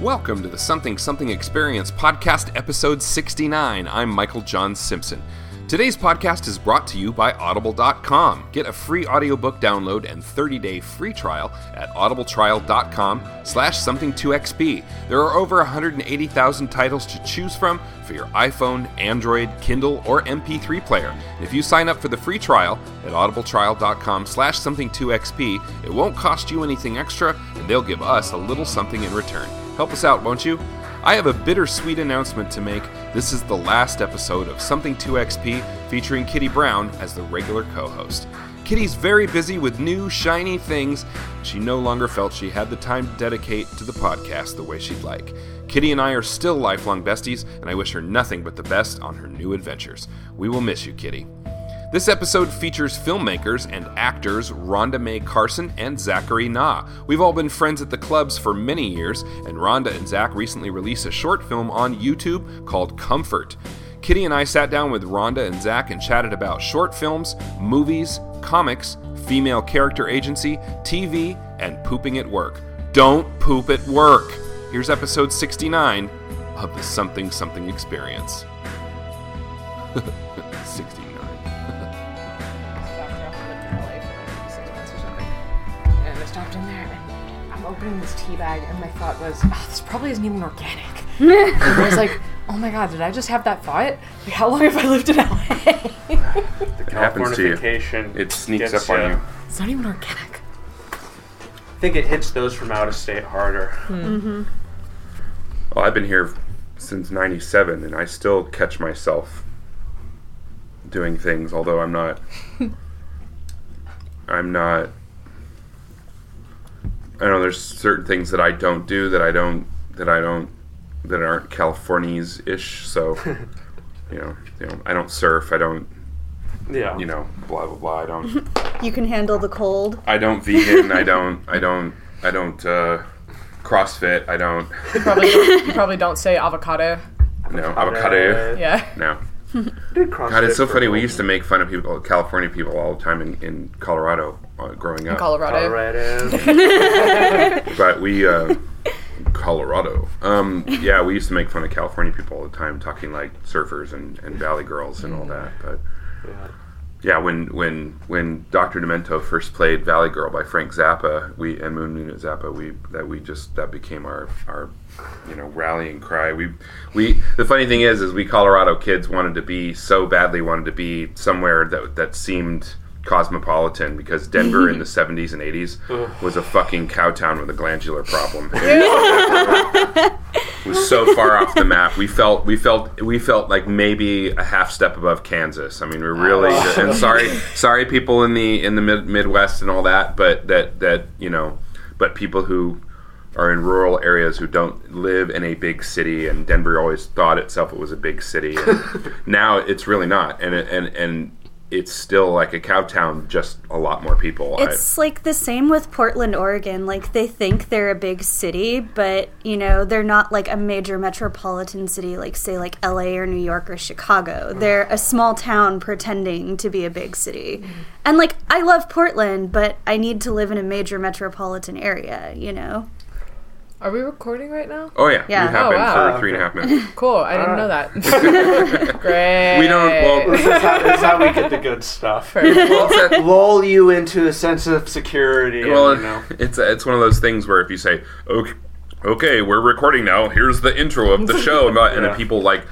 Welcome to the Something Something Experience podcast, episode 69. I'm Michael John Simpson. Today's podcast is brought to you by Audible.com. Get a free audiobook download and 30-day free trial at audibletrial.com slash something2xp. There are over 180,000 titles to choose from for your iPhone, Android, Kindle, or MP3 player. If you sign up for the free trial at audibletrial.com slash something2xp, it won't cost you anything extra, and they'll give us a little something in return. Help us out, won't you? I have a bittersweet announcement to make. This is the last episode of Something 2XP featuring Kitty Brown as the regular co host. Kitty's very busy with new, shiny things. She no longer felt she had the time to dedicate to the podcast the way she'd like. Kitty and I are still lifelong besties, and I wish her nothing but the best on her new adventures. We will miss you, Kitty. This episode features filmmakers and actors Rhonda May Karson and Zachary Na. We've all been friends at the clubs for many years, and Rhonda and Zach recently released a short film on YouTube called Comfort. Kitty and I sat down with Rhonda and Zach and chatted about short films, movies, comics, female character agency, TV, and pooping at work. Don't poop at work! Here's episode 69 of the Something Something Experience. opening this tea bag and my thought was, oh, this probably isn't even organic. and I was like, oh my god, did I just have that thought? Like, how long have I lived in LA? It happens to you. Californication It sneaks gets up on ya. you. it's not even organic. I think it hits those from out of state harder. Hmm. Mm-hmm. Well, I've been here since 97 and I still catch myself doing things, although I'm not. I'm not. I know there's certain things that I don't do that I don't. that I don't. that aren't Californians ish, so. you know, you know, I don't surf, I don't, Yeah. you know, blah blah blah. I don't. You can handle the cold. I don't vegan. I don't. I don't. I don't. uh CrossFit. I don't. You probably don't, you probably don't say avocado. No avocado. Yeah. No. Did CrossFit God, it's so funny. We used to make fun of people, California people, all the time in, in Colorado growing up. Colorado. Colorado. but we, uh, Colorado. Um, yeah, we used to make fun of California people all the time, talking like surfers and, and valley girls and all that. But yeah. yeah, when when when Dr. Demento first played Valley Girl by Frank Zappa, we and Moon Moon Unit Zappa, we that we just that became our our you know rallying cry. We we the funny thing is is we Colorado kids wanted to be so badly wanted to be somewhere that that seemed cosmopolitan because Denver in the 70s and 80s was a fucking cow town with a glandular problem. It was so far off the map. We felt we felt we felt like maybe a half step above Kansas. I mean, we're really oh. and sorry sorry people in the in the mid, Midwest and all that, but that that you know, but people who are in rural areas who don't live in a big city and Denver always thought itself it was a big city and now it's really not and it, and and it's still like a cow town just a lot more people I- It's like the same with Portland, Oregon. Like they think they're a big city, but you know, they're not like a major metropolitan city like say like LA or New York or Chicago. Mm. They're a small town pretending to be a big city. And like I love Portland, but I need to live in a major metropolitan area, you know. Are we recording right now? oh yeah, Yeah. we have Oh, been wow. for three and a half minutes Cool. I didn't know that. Great. we don't well this, is how, this is how we get the good stuff. well, it's that- Lull you into a sense of security. well, and, you know. it's it's one of those things where if you say, "Okay, okay, we're recording now. Here's the intro of the show," and, and then Yeah. people like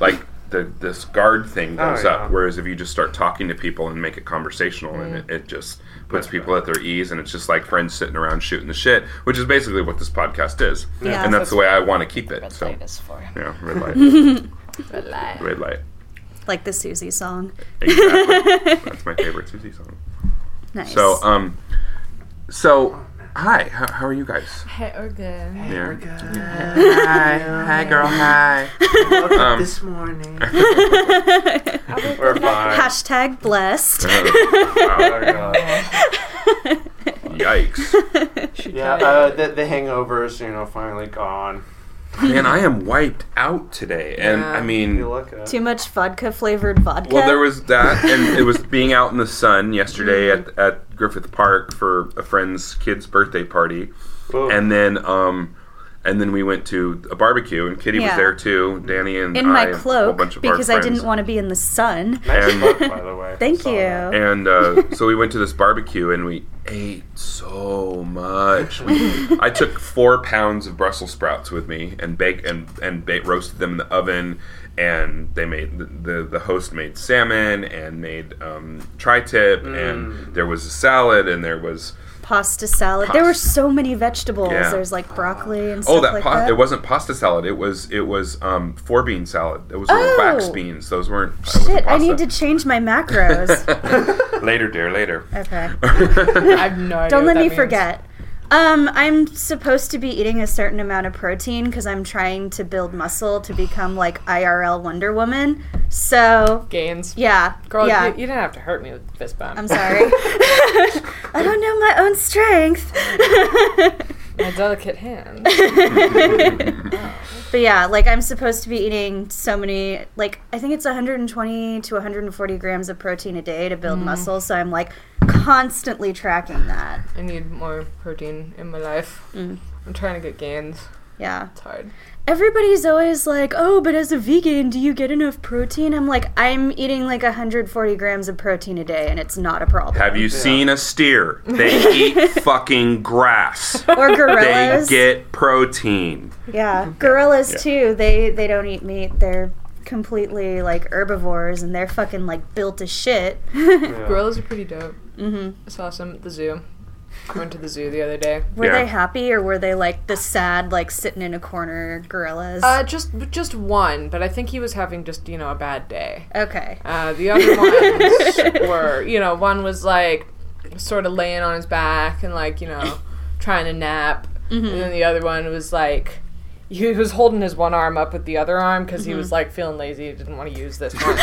like the this guard thing goes Oh, up. Whereas if you just start talking to people and make it conversational, and it, it just puts people at their ease, and it's just like friends sitting around shooting the shit, which is basically what this podcast is. Yeah. and that's the way I want to keep it. So Light is for. yeah, red light, Red light. red light. Like the Siouxsie song. Exactly. that's my favorite Siouxsie song. Nice. So um, so hi, how, how are you guys? Hey, we're good. Yeah. Hi, hi, girl, hi. Um, this morning. We're fine. Hashtag blessed. wow, God. yikes, Yeah, uh, the, the hangovers, you know, finally gone. Man! I am wiped out today, and I mean, Too much vodka flavored vodka. well, there was that, and it was being out in the sun yesterday at at Griffith Park for a friend's kid's birthday party, Boom. and then um, and then we went to a barbecue, and Kitty was there too. Danny and in I, my and a whole cloak bunch of our because I didn't want to be in the sun. Nice And- look, by the way. Thank Saw you. that. And uh, so we went to this barbecue and we ate so much. We, I took four pounds of Brussels sprouts with me and baked and and ba- roasted them in the oven. And they made the, the, the host made salmon and made um, tri-tip and there was a salad and there was Pasta salad. There were so many vegetables. Yeah. There's like broccoli and stuff oh that, like pa- that. it wasn't pasta salad it was it was um, four bean salad it was Oh. wax beans those weren't that wasn't Shit, I need to change my macros. later dear later okay. I have no idea. Don't what let that me means. forget. Um, I'm supposed to be eating a certain amount of protein because I'm trying to build muscle to become like IRL Wonder Woman. So, Gains. yeah, Girl, yeah. you, you didn't have to hurt me with fist bump. I'm sorry. I don't know my own strength. My delicate hands. But yeah, like I'm supposed to be eating so many, like I think it's 120 to 140 grams of protein a day to build muscle. So I'm like constantly tracking that. I need more protein in my life. Mm. I'm trying to get gains. Yeah. It's hard. Everybody's always like, "Oh, but as a vegan, do you get enough protein?" I'm like, I'm eating like 140 grams of protein a day, and it's not a problem. have you seen a steer they eat fucking grass or gorillas. they get protein yeah, gorillas Yeah. too. They they don't eat meat. They're completely like herbivores, and they're fucking like built as shit. Yeah. Gorillas are pretty dope. Mm-hmm. I saw some at the zoo. I went to the zoo the other day. Were Yeah. they happy, or were they like the sad, like sitting in a corner gorillas? Uh, just just one, but I think he was having just you know a bad day. okay. Uh, the other ones were, you know, one was like sort of laying on his back and like, you know, trying to nap. And then the other one was like, he was holding his one arm up with the other arm because he was like feeling lazy. He didn't want to use this one.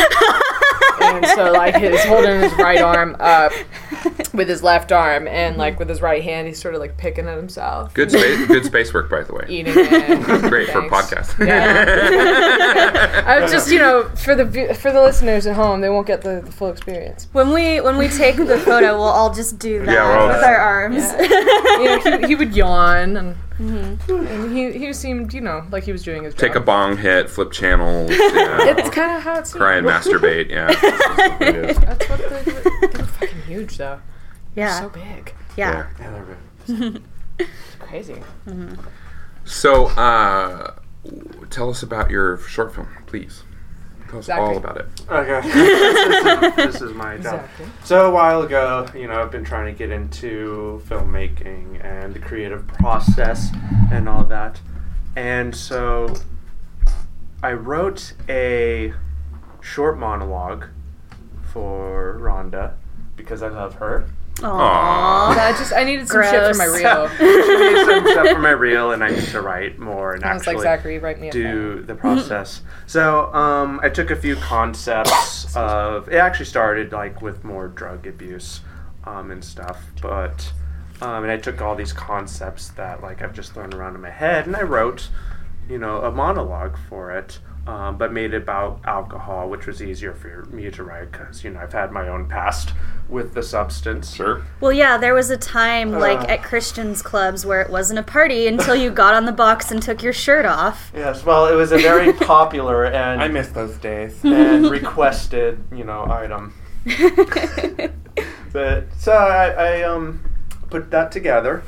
and so like he's holding his right arm up with his left arm and mm-hmm. like with his right hand he's sort of like picking at himself. good space good space work by the way Eating it. great for Thanks. podcast Yeah. I was just, you know, for the vi- for the listeners at home, they won't get the, the full experience. When we when we take the photo, we'll all just do that Yeah, we're with our arms. you know, he, he would yawn and, mm-hmm. and he, he seemed, you know, like he was doing his job. take a bong hit flip channels yeah. It's kind of how it's. cry and masturbate yeah That's what it is. That's what they, they're fucking huge though. Yeah, So big. yeah. Yeah, they're good. It's crazy. so uh tell us about your short film please tell us all about it Okay. this, is, this is my job. Exactly. So a while ago, you know, I've been trying to get into filmmaking and the creative process and all that. And so I wrote a short monologue for Rhonda because I love her. Aww. I just I needed some shit for my reel. I need some stuff for my reel and I need to write more and I was actually like Zachary, write me a do the process. so um, I took a few concepts of it. Actually started like with more drug abuse um, and stuff, but um, and I took all these concepts that like I've just thrown around in my head, and I wrote, you know, a monologue for it. Um, but made it about alcohol, which was easier for me to write because you know I've had my own past with the substance. sure Well, yeah, there was a time like Uh. at Christians clubs where it wasn't a party until you got on the box and took your shirt off. Yes, well, it was a very popular and I miss those days. and requested, you know, item. But so I, I um put that together,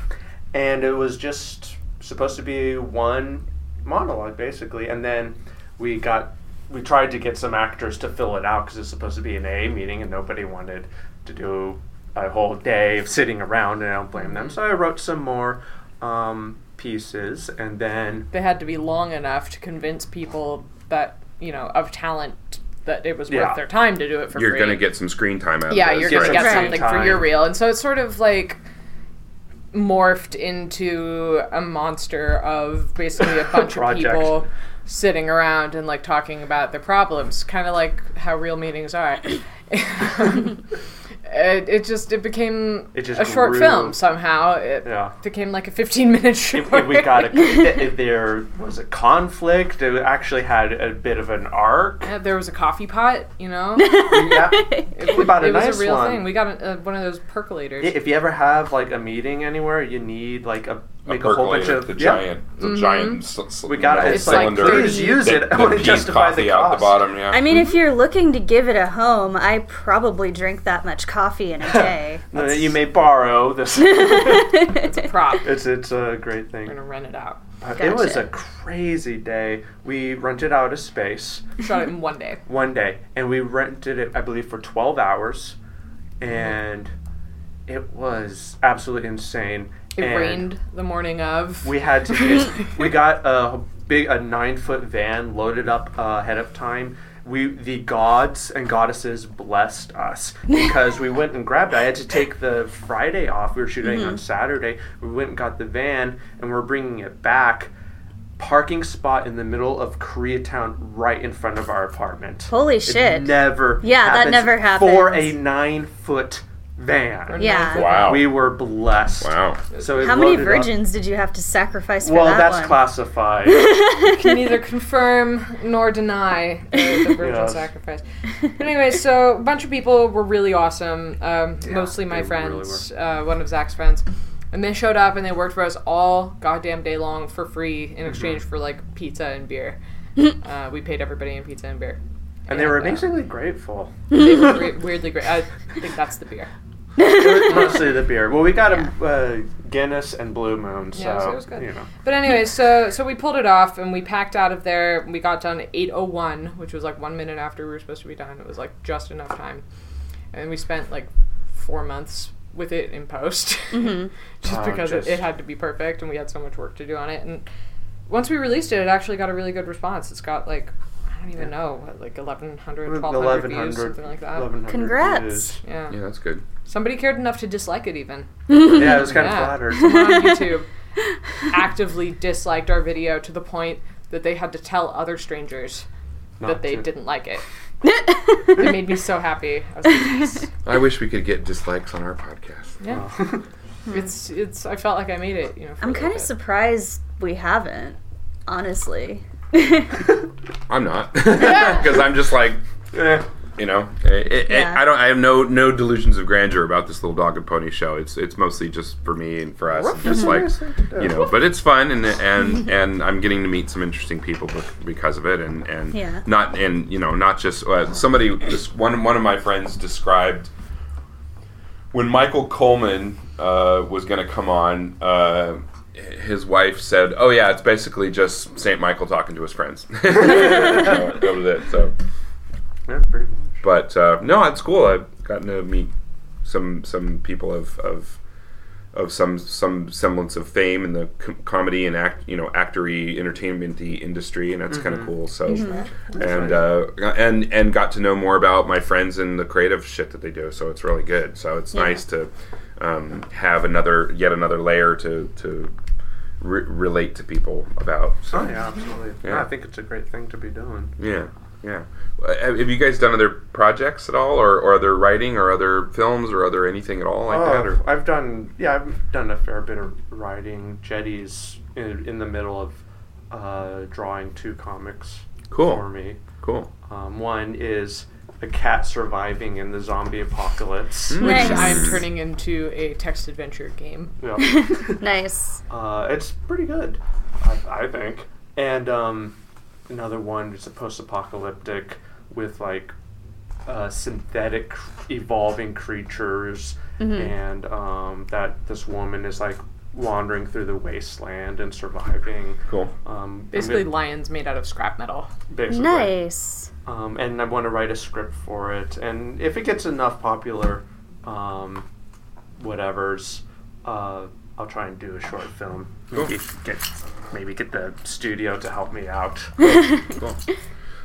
and it was just supposed to be one monologue basically, and then we got we tried to get some actors to fill it out because it's supposed to be an A meeting, and nobody wanted to do a whole day of sitting around, and I don't blame them. So I wrote some more um, pieces, and then They had to be long enough to convince people that you know of talent that it was Yeah. worth their time to do it for you're free. gonna get some screen time out yeah, of this Yeah, you're Get gonna some get screen something for your reel, and so it's sort of like morphed into a monster of basically a bunch of Project. people sitting around and like talking about their problems, kind of like how real meetings are. it, it just it became It just a short grew. film somehow. It Yeah. became like a 15 minute short. if, if we got a if there was a conflict it actually had a bit of an arc Yeah, there was a coffee pot, you know. yeah It, about a it was a real one. thing. We got a, a, one of those percolators. if you ever have like a meeting anywhere you need like a make a, whole bunch of the yeah. giant, the mm-hmm. giant. s- s- We got metal it. It's It's like like please use that- it. that I want to justify the coffee out cost. the bottom. Yeah. I mean, if you're looking to give it a home, I probably drink that much coffee in a day. You may borrow this. It's a prop. it's it's a great thing. We're gonna rent it out. But It was a crazy day. We rented out a space Shot it in one day. one day, and we rented it, I believe, for 12 hours, and it was absolutely insane. It And rained the morning of. We had to. we got a big, a nine foot van loaded up uh, ahead of time. We the gods and goddesses blessed us because we went and grabbed. I had to take the Friday off. We were shooting on Saturday. We went and got the van, and we're bringing it back. Parking spot in the middle of Koreatown, right in front of our apartment. Holy It shit. never. Yeah, that never happened. for a nine foot van. Yeah. wow. We were blessed. wow. So How many loaded up- virgins did you have to sacrifice for Well, that that's one? classified. can neither confirm nor deny the, the virgin Yes. sacrifice. But anyway, so a bunch of people were really awesome. Um, Yeah, mostly my they really friends, uh, one of Zach's friends, and they showed up and they worked for us all goddamn day long for free Mm-hmm. in exchange for like pizza and beer. uh, we paid everybody in pizza and beer. and they were uh, amazingly grateful. they were we- weirdly great. I think that's the beer. Mostly the beer. Well, we got a uh, Guinness and Blue Moon, so, Yeah, so it was good. you know. But anyway, so so we pulled it off and we packed out of there. We got done at 8:01, which was like 1 minute after we were supposed to be done. It was like just enough time. And we spent like 4 months with it in post. just Oh, because just- It, it had to be perfect and we had so much work to do on it and once we released it, it actually got a really good response. It's got like I don't even know, what, like 1100, 1200 views, something like that. 1100 Congrats. views. Yeah. Yeah, that's good. Somebody cared enough to dislike it even. Yeah, I was kind of flattered. Someone on YouTube actively disliked our video to the point that they had to tell other strangers Not that they to. didn't like it. It made me so happy. I was like, yes. I wish we could get dislikes on our podcast. Yeah. Oh. It's it's I felt like I made it, you know. for I'm little kind of bit. surprised we haven't, honestly. I'm not because I'm just like Eh, you know, it, it, Yeah. I don't. I have no no delusions of grandeur about this little dog and pony show. It's it's mostly just for me and for us, and just like you know. But it's fun, and and and I'm getting to meet some interesting people because of it, and and Yeah. not and you know not just uh, somebody. This one one of my friends described when Michael Coleman uh, was going to come on. Uh, his wife said, "Oh yeah, it's basically just Saint Michael talking to his friends." so, that was it. So yeah, pretty much. but uh, no, it's cool. I've gotten to meet some some people of of of some some semblance of fame in the com- comedy and act you know actory entertainmenty industry, and that's kind of cool. So and uh, and and got to know more about my friends and the creative shit that they do. So it's really good. So it's nice to um, have another yet another layer to to re- relate to people about. So, Oh, yeah, absolutely. Yeah. I think it's a great thing to be doing. yeah, yeah. Uh, Have you guys done other projects at all, or, or other writing, or other films, or other anything at all like that? Oh, Or I've done, yeah, I've done a fair bit of writing. Jetty's in, in the middle of uh, drawing two comics Cool. for me. cool. Um, one is a cat surviving in the zombie apocalypse. Hmm. which Nice. I'm turning into a text adventure game. Yeah. Nice. Uh, it's pretty good, I, I think. And um, another one is a post-apocalyptic with like uh, synthetic evolving creatures, and um, that this woman is like wandering through the wasteland and surviving. Cool. Um, Basically, I'm lions made out of scrap metal. basically. Nice. Um, and I want to write a script for it. And if it gets enough popular, um, whatever's, uh, I'll try and do a short film. Maybe get maybe get the studio to help me out. Cool.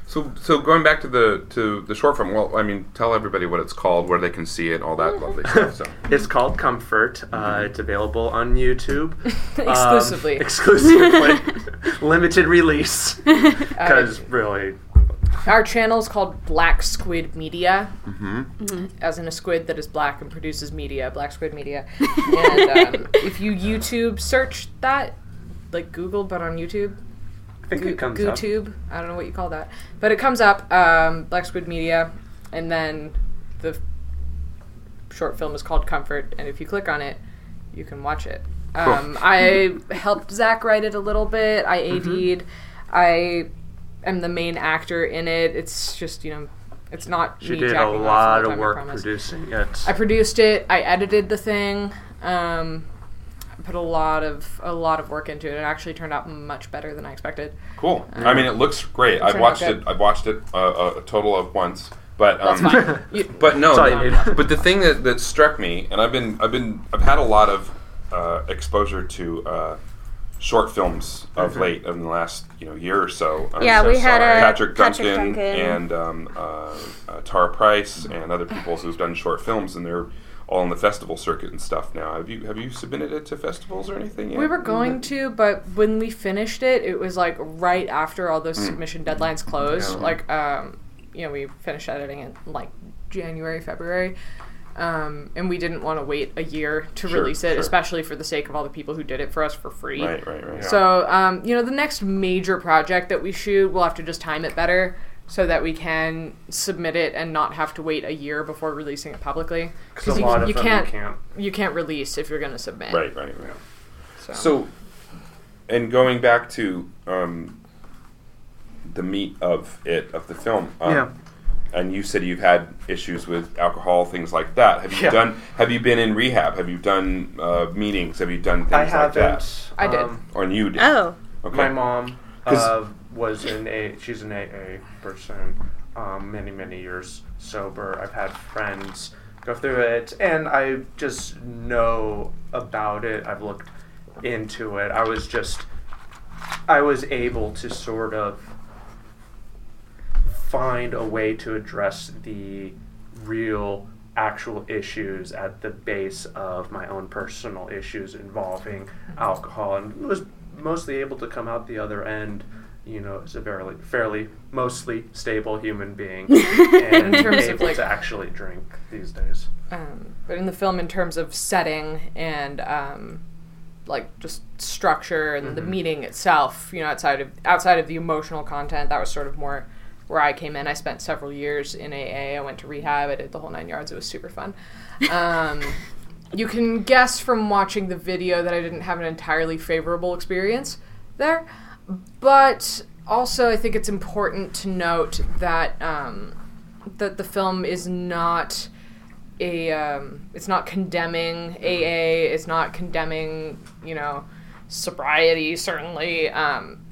So, so going back to the to the short film. Well, I mean, tell everybody what it's called, where they can see it, all that lovely stuff. So, It's called Comfort. Uh, it's available on YouTube. Um, Exclusively. exclusively. Limited release. Because really, Our channel is called Black Squid Media, mm-hmm. as in a squid that is black and produces media, Black Squid Media. and um, if you YouTube search that, like Google, but on YouTube, I think it comes up. I don't know what you call that, but it comes up, um, Black Squid Media, and then the short film is called Comfort, and if you click on it, you can watch it. Um, I helped Zach write it a little bit. I Mm-hmm. I am the main actor in it. It's just you know, it's not She me did a lot all of work producing it. I produced it. I edited the thing. Um, I put a lot of a lot of work into it. It actually turned out much better than I expected. Cool. I mean, it looks great. I've watched it. I've watched it uh, a total of once. But um, That's fine. You- But no, That's all you need. but the thing that, that struck me, and I've been I've been I've had a lot of uh, exposure to uh, short films of late in the last you know year or so. Um, Yeah, so we had sorry. a Patrick Duncan, Patrick Duncan. and um, uh, uh, Tara Price and other people who've done short films, and they're all in the festival circuit and stuff now. Have you have you submitted it to festivals or anything yet? We were going to, but when we finished it, it was like right after all those submission deadlines closed. Like, um, you know, we finished editing in like January, February. Um, and we didn't want to wait a year to Sure, release it, sure. especially for the sake of all the people who did it for us for free. Right, right, right. So, um, you know, the next major project that we shoot, we'll have to just time it better so that we can submit it and not have to wait a year before releasing it publicly. Because a you, lot of you can't, you can't. you can't release if you're going to submit. Right, right, right. So, So, and going back to um, the meat of it of the film, um, Yeah. And you said you've had issues with alcohol, things like that. Have you Yeah. done? Have you been in rehab? Have you done uh, meetings? Have you done things I like haven't. that? I did. um, Or you did? Oh, okay. My mom uh, was in a. She's an AA person. Um, many many years sober. I've had friends go through it, and I just know about it. I've looked into it. I was just. I was able to sort of find a way to address the real actual issues at the base of my own personal issues involving alcohol and was mostly able to come out the other end you know as a fairly fairly mostly stable human being and In terms of, able like- to actually drink these days um, but in the film, in terms of setting and um, like just structure and the Mm-hmm. meeting itself, you know, outside of outside of the emotional content, that was sort of more where I came in. I spent several years in AA. I went to rehab. I did the whole nine yards. It was super fun. Um, you can guess from watching the video that I didn't have an entirely favorable experience there, but also I think it's important to note that um, that the film is not a um, it's not condemning AA. It's not condemning you know sobriety. Certainly, um,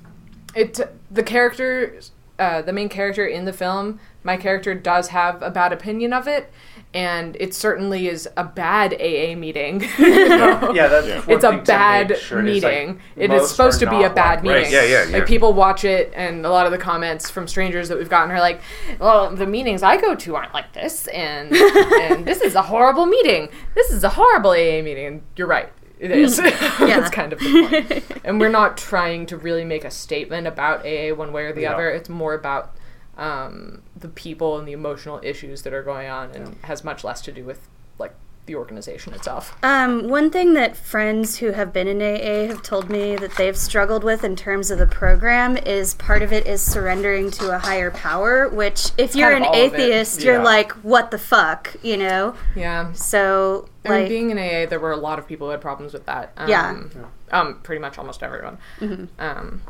it the character, uh, the main character in the film, my character does have a bad opinion of it, and it certainly is a bad AA meeting. yeah that's Yeah. it's a bad make sure is, like, meeting. it is supposed to be a bad like meeting. Right, yeah, yeah, yeah. Like people watch it, and a lot of the comments from strangers that we've gotten are like, "Well, the meetings I go to aren't like this, and and this is a horrible meeting. This is a horrible AA meeting." And you're right. It is. yeah. That's kind of the point. And we're not trying to really make a statement about AA one way or the Yeah. other. It's more about um, the people and the emotional issues that are going on, and has much less to do with like the organization itself. Um, one thing that friends who have been in AA have told me that they've struggled with in terms of the program is part of it is surrendering to a higher power, which if you're kind an of all of it. atheist, you're like, what the fuck, you know? Yeah. So, I mean, being in AA, there were a lot of people who had problems with that. Um, Yeah. Um, pretty much almost everyone. Um,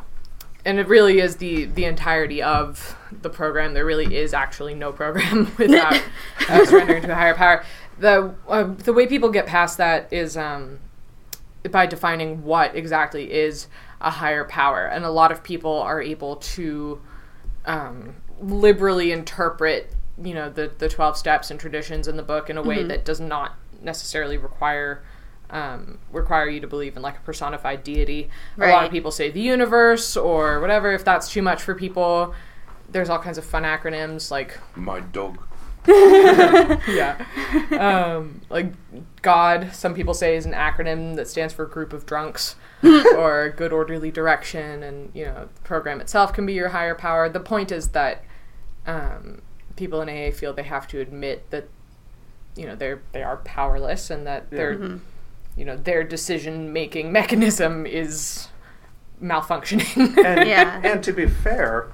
and it really is the the entirety of the program. There really is actually no program without uh, surrendering to a higher power. The uh, the way people get past that is um, by defining what exactly is a higher power, and a lot of people are able to um, liberally interpret you know the the 12 steps and traditions in the book in a way that does not necessarily require um, require you to believe in like a personified deity. A lot of people say the universe or whatever if that's too much for people there's all kinds of fun acronyms like My dog. yeah. Um, like god some people say is an acronym that stands for group of drunks or good orderly direction and you know the program itself can be your higher power. The point is that um, people in aa feel they have to admit that you know they're they are powerless and that their you know their decision making mechanism is malfunctioning and, Yeah. and to be fair,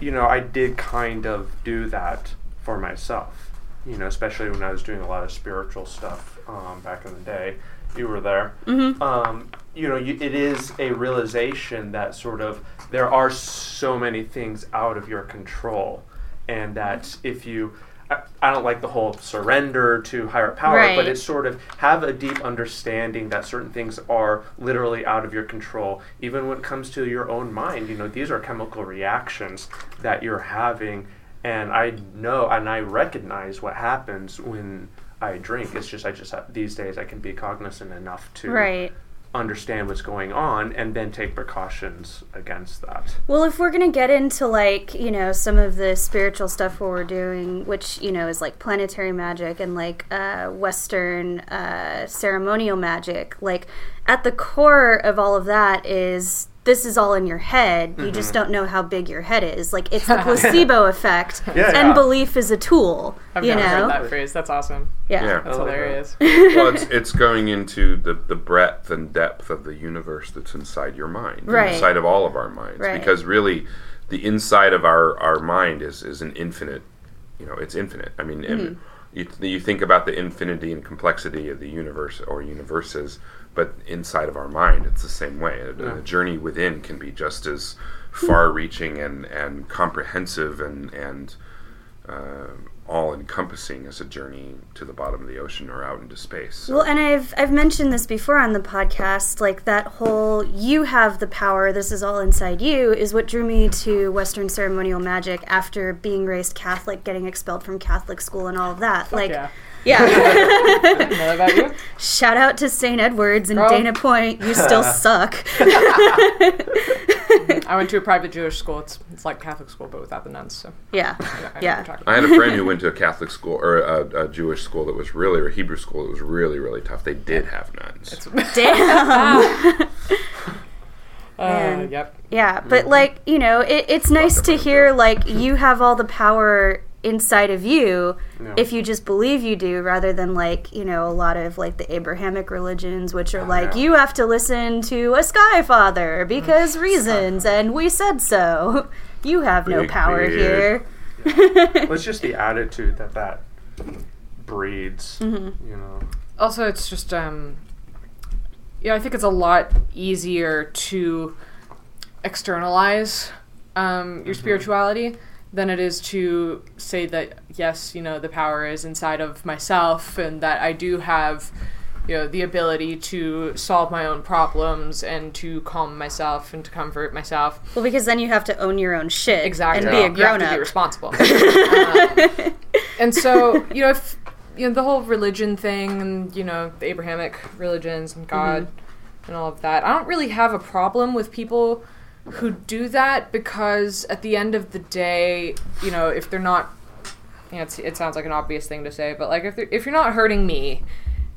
you know, I did kind of do that for myself. You know, especially when I was doing a lot of spiritual stuff um, back in the day. you were there. Um, you know, you, it is a realization that sort of there are so many things out of your control, and that if you I, don't like the whole surrender to higher power, but Right. it's sort of have a deep understanding that certain things are literally out of your control. Even when it comes to your own mind, you know, these are chemical reactions that you're having, and I know and I recognize what happens when I drink. It's just I just have, these days I can be cognizant enough to Right. Understand what's going on and then take precautions against that. Well, if we're gonna get into like you know some of the spiritual stuff we're doing, which you know is like planetary magic and like uh, Western uh, ceremonial magic, like at the core of all of that is this is all in your head. You just don't know how big your head is. Like it's the placebo effect, Yeah, and yeah. belief is a tool. I've you never know, heard that phrase. That's awesome. yeah. Yeah. That's like hilarious. well, it's it's going into the the breadth and depth of the universe that's inside your mind, Right. inside of all of our minds. Right. Because really, the inside of our our mind is is an infinite. You know, it's infinite. I mean, Mm-hmm. You you think about the infinity and complexity of the universe or universes, but inside of our mind, it's the same way. A, a journey within can be just as far-reaching and and comprehensive and and uh, all encompassing as a journey to the bottom of the ocean or out into space. Well, and I've I've mentioned this before on the podcast, like that whole you have the power, this is all inside you is what drew me to Western ceremonial magic after being raised Catholic, getting expelled from Catholic school and all of that. like yeah. yeah. Know that about you? Shout out to St. Edward's and Girl. Dana Point. You still suck. I went to a private Jewish school. It's it's like Catholic school, but without the nuns. So yeah. I know what Yeah. I had a friend who went to a Catholic school or a, a Jewish school that was really, or a Hebrew school that was really, really tough. They did have nuns. Damn. Uh, Man. yep. Yeah, but like you know, it, it's nice to hear like you have all the power inside of you Yeah. if you just believe you do, rather than like you know a lot of like the Abrahamic religions, which are like yeah. you have to listen to a sky father because reasons, and we said so. You have no Big power beard. here. Well, it's just the attitude that that breeds, Mm-hmm. you know. Also, it's just um, yeah, I think it's a lot easier to externalize um, your spirituality than it is to say that yes, you know, the power is inside of myself and that I do have you know the ability to solve my own problems and to calm myself and to comfort myself. Well, because then you have to own your own shit exactly. and be a grown to be responsible. Um, and so you know if you know the whole religion thing and you know the abrahamic religions and god and all of that i don't really have a problem with people who do that because at the end of the day you know if they're not you know, it's, it sounds like an obvious thing to say but like if, if you're not hurting me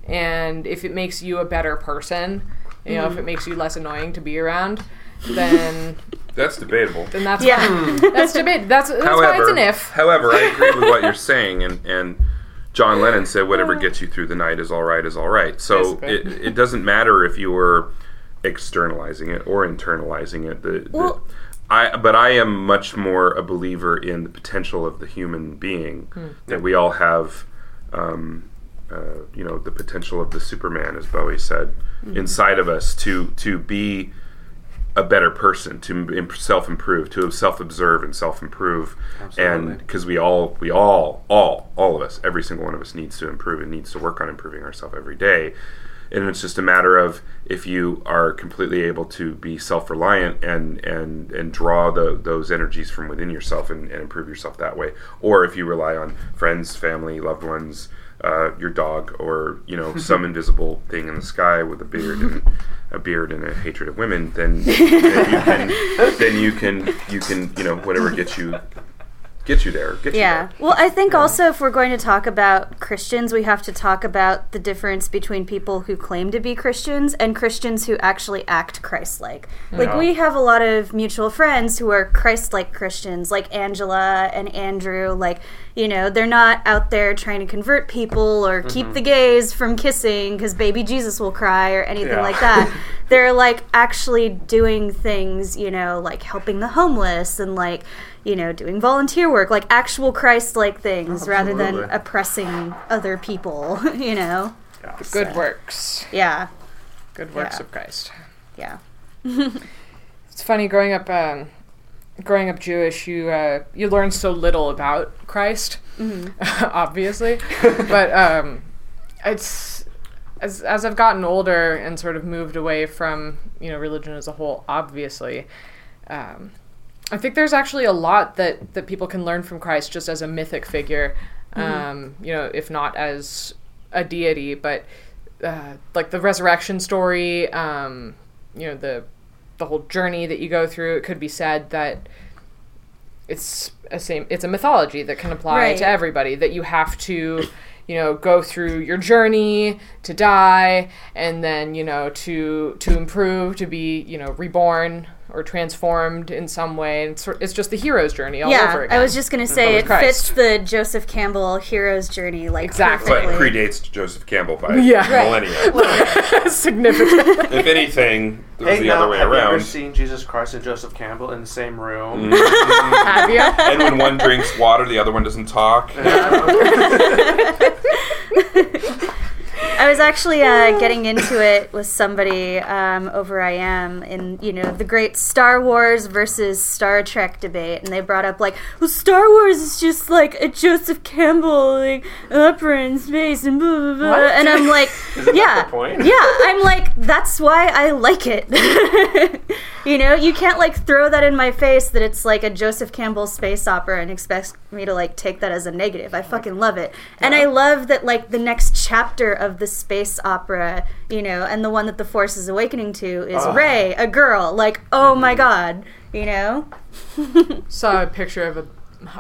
and if it makes you a better person you know if it hmm. makes you less annoying to be around then That's debatable. then that's Yeah. fine. Hmm. that's debate that's, that's why however, it's an if however, I agree with what you're saying, and and John Lennon said, "Whatever gets you through the night is all right, is all right." So it, it doesn't matter if you were externalizing it or internalizing it. The, the- I, but I am much more a believer in the potential of the human being. That we all have, um, uh, you know, the potential of the Superman, as Bowie said, inside of us to to be a better person, to self improve, to self observe and self improve, and because we all, we all, all, all of us, every single one of us needs to improve and needs to work on improving ourselves every day. And it's just a matter of if you are completely able to be self reliant and and and draw the, those energies from within yourself and, and improve yourself that way, or if you rely on friends, family, loved ones, uh, your dog, or you know some invisible thing in the sky with a beard and a beard and a hatred of women, then, then you can then you can you can you know whatever gets you gets you there. Gets Yeah. You there. Well, I think also if we're going to talk about Christians, we have to talk about the difference between people who claim to be Christians and Christians who actually act Christ like. Like, we have a lot of mutual friends who are Christ like Christians, like Angela and Andrew. Like, you know, they're not out there trying to convert people or keep mm-hmm. the gays from kissing because baby Jesus will cry or anything Yeah. like that. they're like actually doing things, you know, like helping the homeless and like, you know, doing volunteer work, like actual Christ like things rather than oppressing other people, you know? Yeah. Good works. Yeah, Good works Yeah. of Christ. yeah. It's funny growing up. Um, growing up Jewish, you uh, you learn so little about Christ, obviously. but um, it's as as I've gotten older and sort of moved away from you know religion as a whole, obviously. Um, I think there's actually a lot that, that people can learn from Christ just as a mythic figure, um, you know, if not as a deity, but uh, like the resurrection story, um, you know, the the whole journey that you go through. It could be said that it's a same it's a mythology that can apply Right. to everybody that you have to you know go through your journey to die and then you know to to improve to be you know reborn or transformed in some way it's, it's just the hero's journey all over Yeah, again I was just gonna mm-hmm. say it Christ. fits the Joseph Campbell hero's journey like Exactly. But predates Joseph Campbell by Yeah. Right. millennia. significant if anything, it was Hey, the now, other way have you ever seen Jesus Christ and Joseph Campbell in the same room? Mm-hmm. have you and when one drinks water, the other one doesn't talk. I was actually uh, getting into it with somebody um, over I am in you know the great Star Wars versus Star Trek debate, and they brought up like, well, Star Wars is just like a Joseph Campbell like opera in space and blah blah blah, What? and I'm like, yeah, that the point? yeah, I'm like that's why I like it. you know, you can't like throw that in my face that it's like a Joseph Campbell space opera and expect me to like take that as a negative. I fucking love it, and I love that like the next chapter of the space opera, you know, and the one that the Force is awakening to is Oh. Rey, a girl. Like, oh my god, you know. saw a picture of a,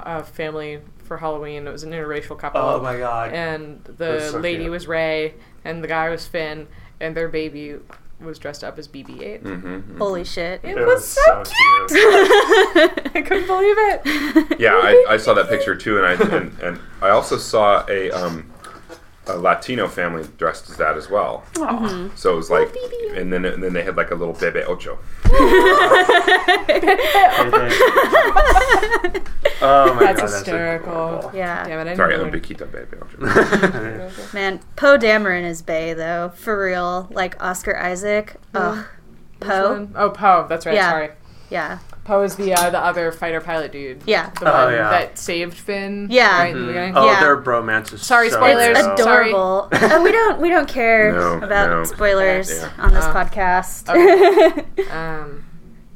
a family for Halloween. It was an interracial couple. Oh my god. And the so lady cute. was Rey, and the guy was Finn, and their baby was dressed up as BB-8. Mm-hmm. Holy shit. It, It was, was so, so cute. cute. I couldn't believe it. Yeah, I, I saw that picture too, and I and, and I also saw a um, a Latino family dressed as that as well. Mm-hmm. So it was like, and then and then they had like a little bebe ocho. oh my god. That's god, hysterical. That's Yeah. Damn it! I didn't Sorry, know un that. bebe ocho. Man, Poe Dameron is Bay though, for real. Like Oscar Isaac. Ugh. Poe. One- Oh, Poe. That's right. Yeah. Sorry. Yeah. Poe is the uh, the other fighter pilot dude. Yeah. The Oh, one yeah. that saved Finn. Yeah. Right in the. Oh, Yeah. their bromance is Sorry, so spoilers. It's real. Sorry. adorable. uh, we don't we don't care No, about no. spoilers Yeah. on this Uh, podcast. Um,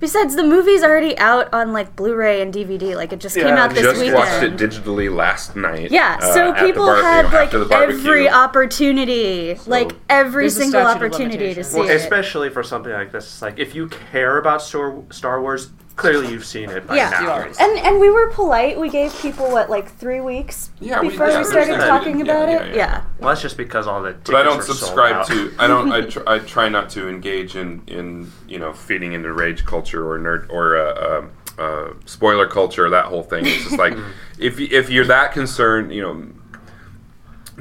Besides, the movie's already out on like Blu-ray and DVD. Like it just came out this Just weekend. watched it digitally last night. yeah, uh, so people bar- you had know, like after the barbecue. every opportunity, like every single opportunity to see Well, it. especially for something like this, like if you care about Star, Star Wars, clearly you've seen it by Yeah. now. You already And and we were polite. We gave people what like three weeks Yeah, we- before yeah, we we started understand. talking Yeah, about yeah, it. yeah. Yeah. Well, that's just because all the. But I don't tickets sold subscribe out. to. I don't. I, tr- I try not to engage in in you know feeding into rage culture or nerd or uh, uh, uh, spoiler culture. That whole thing. It's just like if y- if you're that concerned, you know,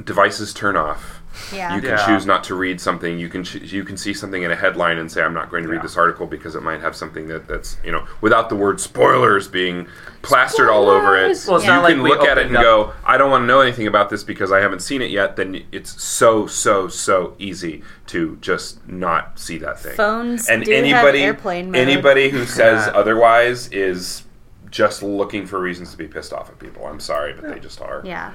devices turn off. Yeah. You can Yeah. choose not to read something. You can ch- you can see something in a headline and say I'm not going to read Yeah. this article because it might have something that, that's you know without the word spoilers being plastered all over it. Well, it's you not like can we look at it and opened go, I don't want to know anything about this because I haven't seen it yet. Then it's so so so easy to just not see that thing. Phones and do have anybody airplane mode. anybody who says Yeah. otherwise is just looking for reasons to be pissed off at people. I'm sorry, but they just are. Yeah.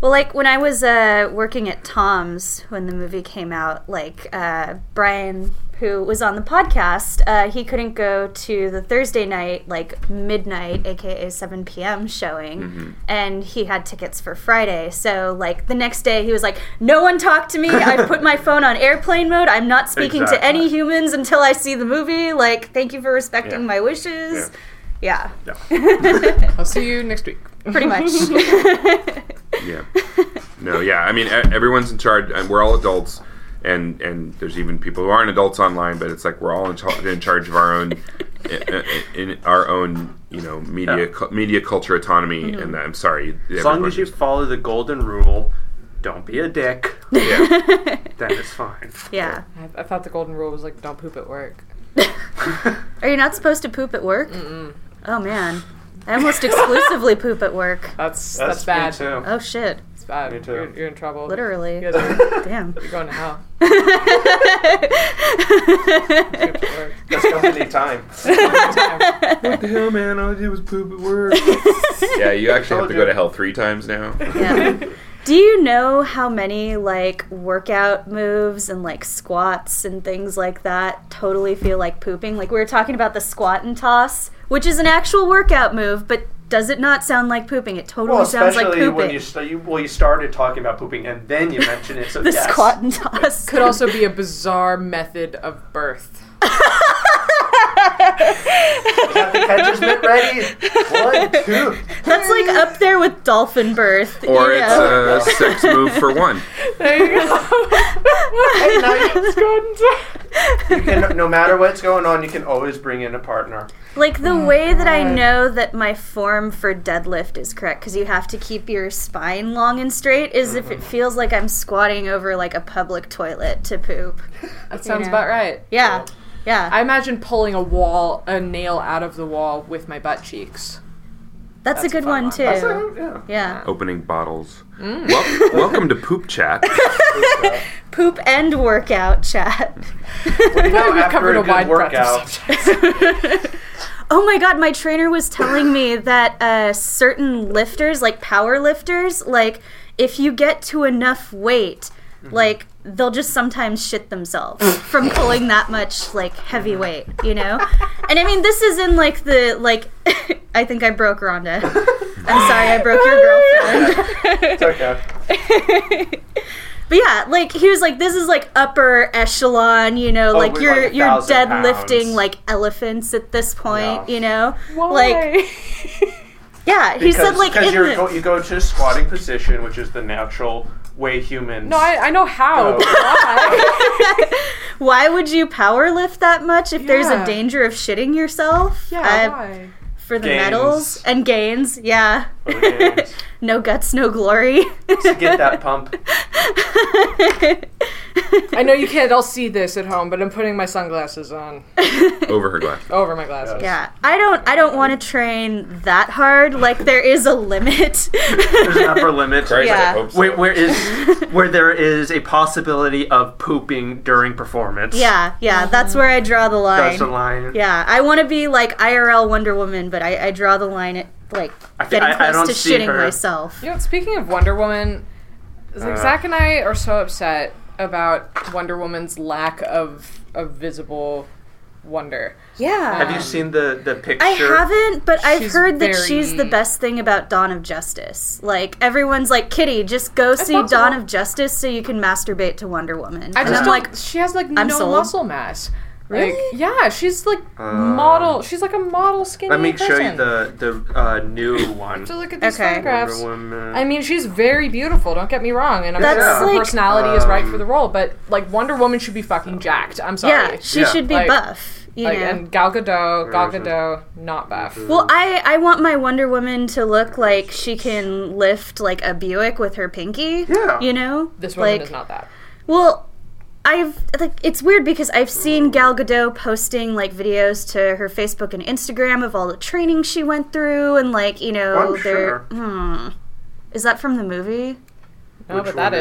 Well, like when I was uh, working at Tom's when the movie came out, like uh, Brian, who was on the podcast, uh, he couldn't go to the Thursday night, like midnight, aka 7 p.m. showing, and he had tickets for Friday. So, like the next day, he was like, "No one talk to me. I put my phone on airplane mode. I'm not speaking to any humans until I see the movie. Like, thank you for respecting Yeah. my wishes." Yeah, Yeah. I'll see you next week. pretty much. Yeah. No, yeah. I mean, e- everyone's in charge, and we're all adults, and and there's even people who aren't adults online, but it's like we're all in, char- in charge of our own, in, in our own, you know, media Yeah. cu- media culture autonomy. Mm-hmm. And I'm sorry, As long as you follow the golden rule, don't be a dick, yeah. then it's fine. yeah. I, I thought the golden rule was like don't poop at work. Are you not supposed to poop at work? Oh man, I almost exclusively poop at work. That's that's, That's, bad. me too. Oh shit. It's bad. Me too. You're, you're in trouble. Literally. You guys are, Damn. you're going to hell. That's company time. what the hell, man? All I did was poop at work. Yeah, you actually have to Told go to hell three times now. Yeah. Do you know how many like workout moves and like squats and things like that totally feel like pooping? Like we were talking about the squat and toss, which is an actual workout move, but does it not sound like pooping? It totally Well, sounds like pooping. when you, st- you well, you started talking about pooping and then you mentioned it. So the yes. squat and toss. Could also be a bizarre method of birth. Got the catcher's mitt ready. One, two. That's like up there with dolphin birth. Or you it's know? a sex move for one. There you go. Hey, now you- you can, no matter what's going on, you can always bring in a partner. Like the Oh way that I know that my form for deadlift is correct because you have to keep your spine long and straight is if Mm-hmm. it feels like I'm squatting over like a public toilet to poop. That sounds know. about right. Yeah. Yeah. I imagine pulling a wall, a nail out of the wall with my butt cheeks. that's, that's a a good fun one one. too. That's a- yeah. yeah. Opening bottles. Wel- welcome to Poop Chat. Poop and workout chat. You know, We after covered a a good wide breadth workout, subjects. Oh my god, my trainer was telling me that uh, certain lifters, like power lifters, like if you get to enough weight, like they'll just sometimes shit themselves from pulling that much like heavy weight, you know? And I mean, this is in like the like. I think I broke Rhonda. I'm sorry, I broke your girlfriend. it's okay. But yeah, like he was like, this is like upper echelon, you know, oh, like you're like, you're thousand deadlifting pounds. like elephants at this point, Yeah. you know, Why? like yeah. He said like because you're go, you go to a squatting position, which is the natural way humans. no, I, I know how. Why? why would you power lift that much if there's a danger of shitting yourself? yeah, I- why? for the Gains. medals and gains, yeah. For the gains. no guts, no glory. to get that pump. I know you can't all see this at home, but I'm putting my sunglasses on Over her glass. over my glasses. yeah, I don't. I don't want to train that hard. Like there is a limit. There's an upper limit. Christ, Yeah. I hope so. Where, where is where there is a possibility of pooping during performance. yeah, yeah. That's where I draw the line. That's the line. Yeah, I want to be like IRL Wonder Woman, but I, I draw the line at like I thi- getting I- I close don't to see shitting her- myself. You know, speaking of Wonder Woman, it's like Uh. Zach and I are so upset about Wonder Woman's lack of of visible wonder. Yeah. Have you um, seen the the picture? I haven't, but I've She's heard that very- she's the best thing about Dawn of Justice. Like everyone's like, Kitty, just go see possible. Dawn of Justice so you can masturbate to Wonder Woman. I and just I'm don't. like, she has like I'm no sold. muscle mass. Like, Really? yeah, she's like model. She's like a model skinny. Let me person. show you the the uh, new one. So look at these Okay. photographs. I mean, she's very beautiful. Don't get me wrong, and I'm That's sure her like- personality is right Um, for the role. But like Wonder Woman should be fucking jacked. I'm sorry. yeah, she Yeah. should be Like- buff. You like know. and Gal Gadot, Gal Where is? Gadot, not buff. well, I I want my Wonder Woman to look like she can lift like a Buick with her pinky. Yeah. You know. This woman like, is not that. Well, I've like it's weird because I've seen Gal Gadot posting like videos to her Facebook and Instagram of all the training she went through and like you know I'm sure. hmm. Is that from the movie? No, Which but that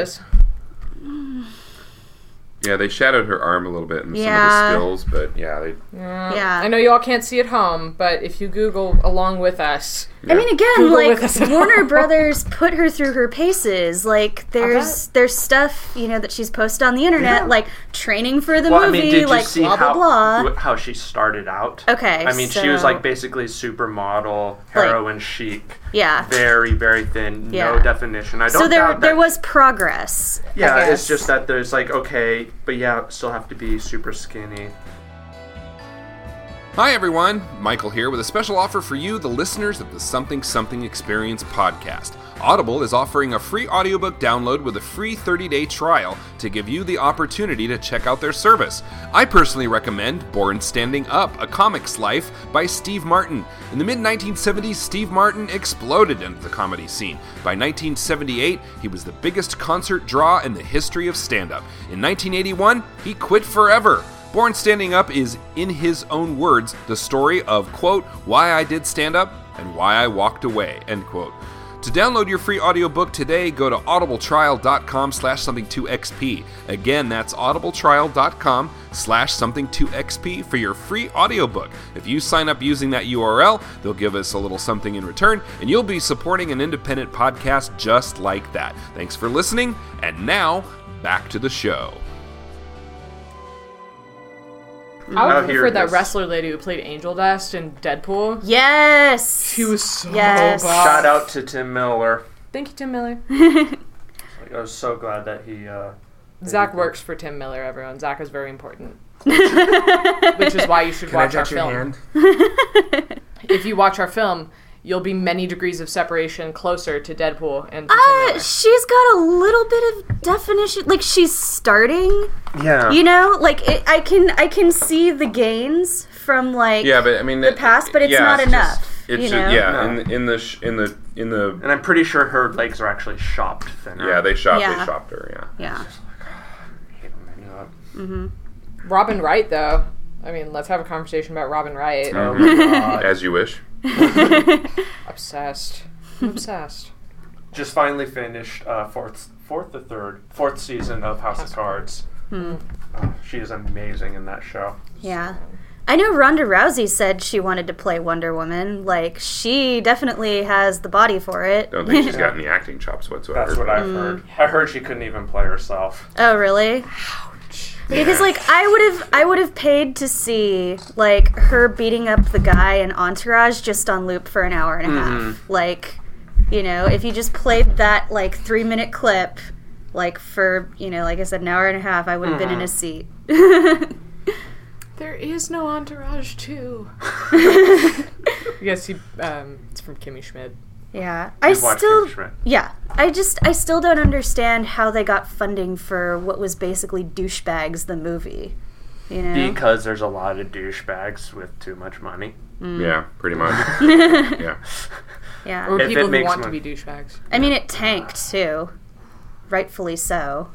one? Yeah, they shadowed her arm a little bit in Yeah. some of the skills, but yeah, they. Yeah. I know you all can't see at home, but if you Google along with us, I mean, again, Google like with us at Warner. Brothers put her through her paces. Like there's there's stuff you know that she's posted on the internet, Yeah. like training for the well, I movie, mean, did you like see blah how blah blah. how she started out? Okay, I mean, she was like basically supermodel, Like- heroin chic, Yeah. very very thin, no definition. I don't know. So there there was progress. I Yeah, it's just that there's like okay, but yeah, still have to be super skinny. Hi, everyone. Michael here with a special offer for you, the listeners of the Something Something Experience podcast. Audible is offering a free audiobook download with a free 30 day trial to give you the opportunity to check out their service. I personally recommend Born Standing Up, A Comic's Life by Steve Martin. In the mid 1970s, Steve Martin exploded into the comedy scene. By 1978, he was the biggest concert draw in the history of stand up. In 1981, he quit forever. Born Standing Up is, in his own words, the story of, quote, why I did stand up and why I walked away, end quote. To download your free audiobook today, go to audibletrial.com slash something2xp. Again, that's audibletrial.com slash something2xp for your free audiobook. If you sign up using that URL, they'll give us a little something in return, and you'll be supporting an independent podcast just like that. Thanks for listening, and now, back to the show. I would prefer here it that is. wrester lady who played Angel Dust in Deadpool. Yes. She was so Yes. buff. Shout out to Tim Miller. Thank you, Tim Miller. Like, I was so glad that he. Uh, Zach works for Tim Miller. Everyone, Zach is very important, which is why you should watch our film. If you watch our film, you'll be many degrees of separation closer to Deadpool and Uh, she's got a little bit of definition. Like she's starting, Yeah. you know. Like it, I can, I can see the gains from like. Yeah, but I mean The past, but it's not enough, it's you just, yeah, No. in, in the sh- in the in the and I'm pretty sure her legs are actually shopped thinner. yeah they shot Yeah. they shopped her yeah. Yeah. Ah, I hate when they. Mm-hmm. Robin Wright, though. I mean, let's have a conversation about Robin Wright. Oh mm-hmm. my. As you wish. Obsessed. I'm obsessed. Just finally finished uh, fourth, fourth or third, fourth season of House of Cards. Uh, she is amazing in that show. Yeah. I know Ronda Rousey said she wanted to play Wonder Woman. Like she definitely has the body for it. Don't think she's got any acting chops whatsoever. That's what I've heard. I heard she couldn't even play herself. Oh, really? Because like I would have I would have paid to see like her beating up the guy in Entourage just on loop for an hour and a half. Like, you know, if you just played that like 3 minute clip like for, you know, like I said an hour and a half, I would have been in a seat. There is no Entourage 2. yes, he, um, it's from Kimmy Schmidt. Yeah. I still Yeah. I just I still don't understand how they got funding for what was basically douchebags the movie. You know? Because there's a lot of douchebags with too much money. Mm. Yeah, pretty much. yeah. yeah. Or If people who want money. to be douchebags. I mean it tanked too. Rightfully so.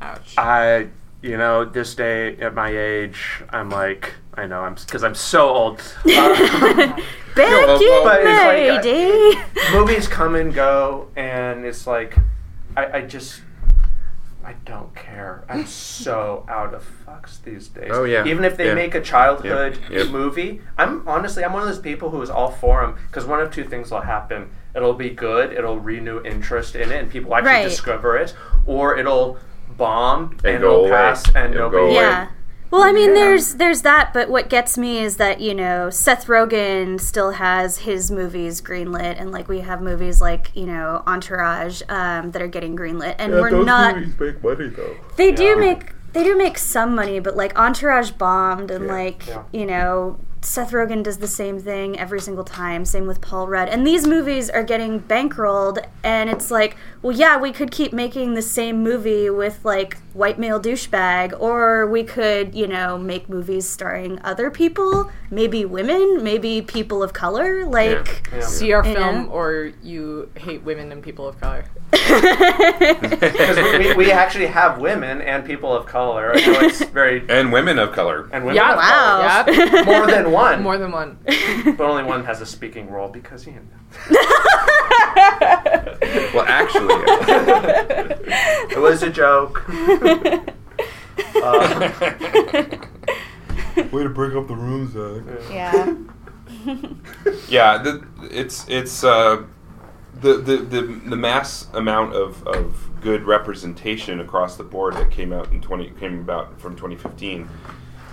Ouch. I, you know, this day at my age, I'm like, I know, I'm because I'm so old. Uh, Becky well, but it's like, Lady. movies come and go, and it's like, I, I just, I don't care. I'm so out of fucks these days. Oh, yeah. Even if they Yeah. make a childhood Yep. Yep. movie, I'm honestly, I'm one of those people who is all for them because one of two things will happen. It'll be good. It'll renew interest in it, and people actually Right. discover it, or it'll bomb and, go it'll away. pass and It'll go nobody. away. Yeah. Well, I mean, Yeah. there's there's that, but what gets me is that you know Seth Rogen still has his movies greenlit, and like we have movies like you know Entourage um, that are getting greenlit, and we're not. make money though. They do make they do make some money, but like Entourage bombed, and like yeah. you know Seth Rogen does the same thing every single time. Same with Paul Rudd, and these movies are getting bankrolled, and it's like, well, yeah, we could keep making the same movie with like white male douchebag, or we could you know make movies starring other people, maybe women, maybe people of color, like. Yeah. See our film, know? or you hate women and people of color. Because we, we, we actually have women and people of color. So it's very And women of color. and women Yeah, of Wow. color. Yep. more than one. More than one. but only one has a speaking role because you know. Well, actually, It was a joke. Uh, way to break up the room, Zach. Yeah. Yeah, the, it's it's uh, the, the the the mass amount of, of good representation across the board that came out in twenty came about from 2015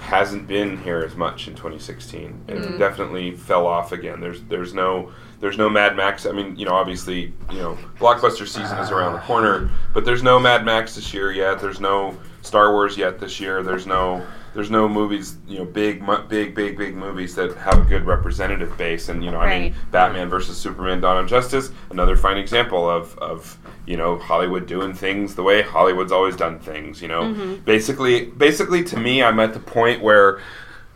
hasn't been here as much in 2016. It definitely fell off again. There's there's no there's no Mad Max. I mean, you know, obviously, you know, blockbuster season is around the corner, but there's no Mad Max this year yet. There's no Star Wars yet this year. There's no there's no movies, you know, big big big big movies that have a good representative base. And you know, I mean, Batman versus Superman: Dawn of Justice, another fine example of of you know Hollywood doing things the way Hollywood's always done things. You know, mm-hmm. basically basically to me, I'm at the point where.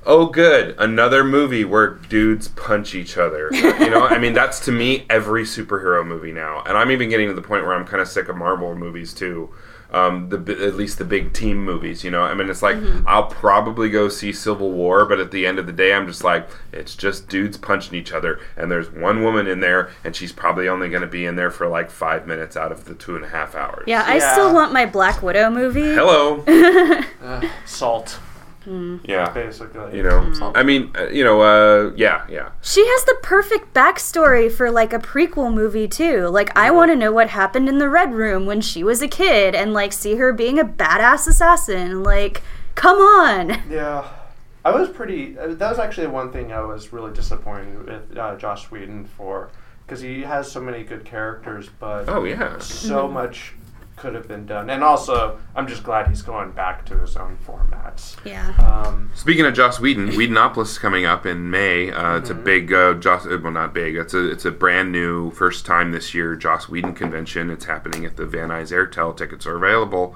Oh, good! Another movie where dudes punch each other. You know, I mean, that's to me every superhero movie now, and I'm even getting to the point where I'm kind of sick of Marvel movies too. um, the at least the big team movies. You know, I mean, it's like Mm-hmm. I'll probably go see Civil War, but at the end of the day, I'm just like, it's just dudes punching each other, and there's one woman in there, and she's probably only going to be in there for like five minutes out of the two and a half hours. Yeah, I Yeah. still want my Black Widow movie. Hello. Salt, yeah. basically. You know, I mean, uh, you know, uh, yeah, yeah. She has the perfect backstory for like a prequel movie too. Like I want to know what happened in the Red Room when she was a kid and like see her being a badass assassin. Like come on. Yeah. I was pretty. uh, That was actually one thing I was really disappointed with uh, Joss Whedon for, because he has so many good characters, but Oh yeah. so much could have been done. And also, I'm just glad he's going back to his own formats. Yeah. Um, Speaking of Joss Whedon, Whedonopolis is coming up in May. Uh, it's a big uh, Joss, uh, well, not big. It's a it's a brand new first time this year Joss Whedon convention. It's happening at the Van Nuys Airtel. Tickets are available.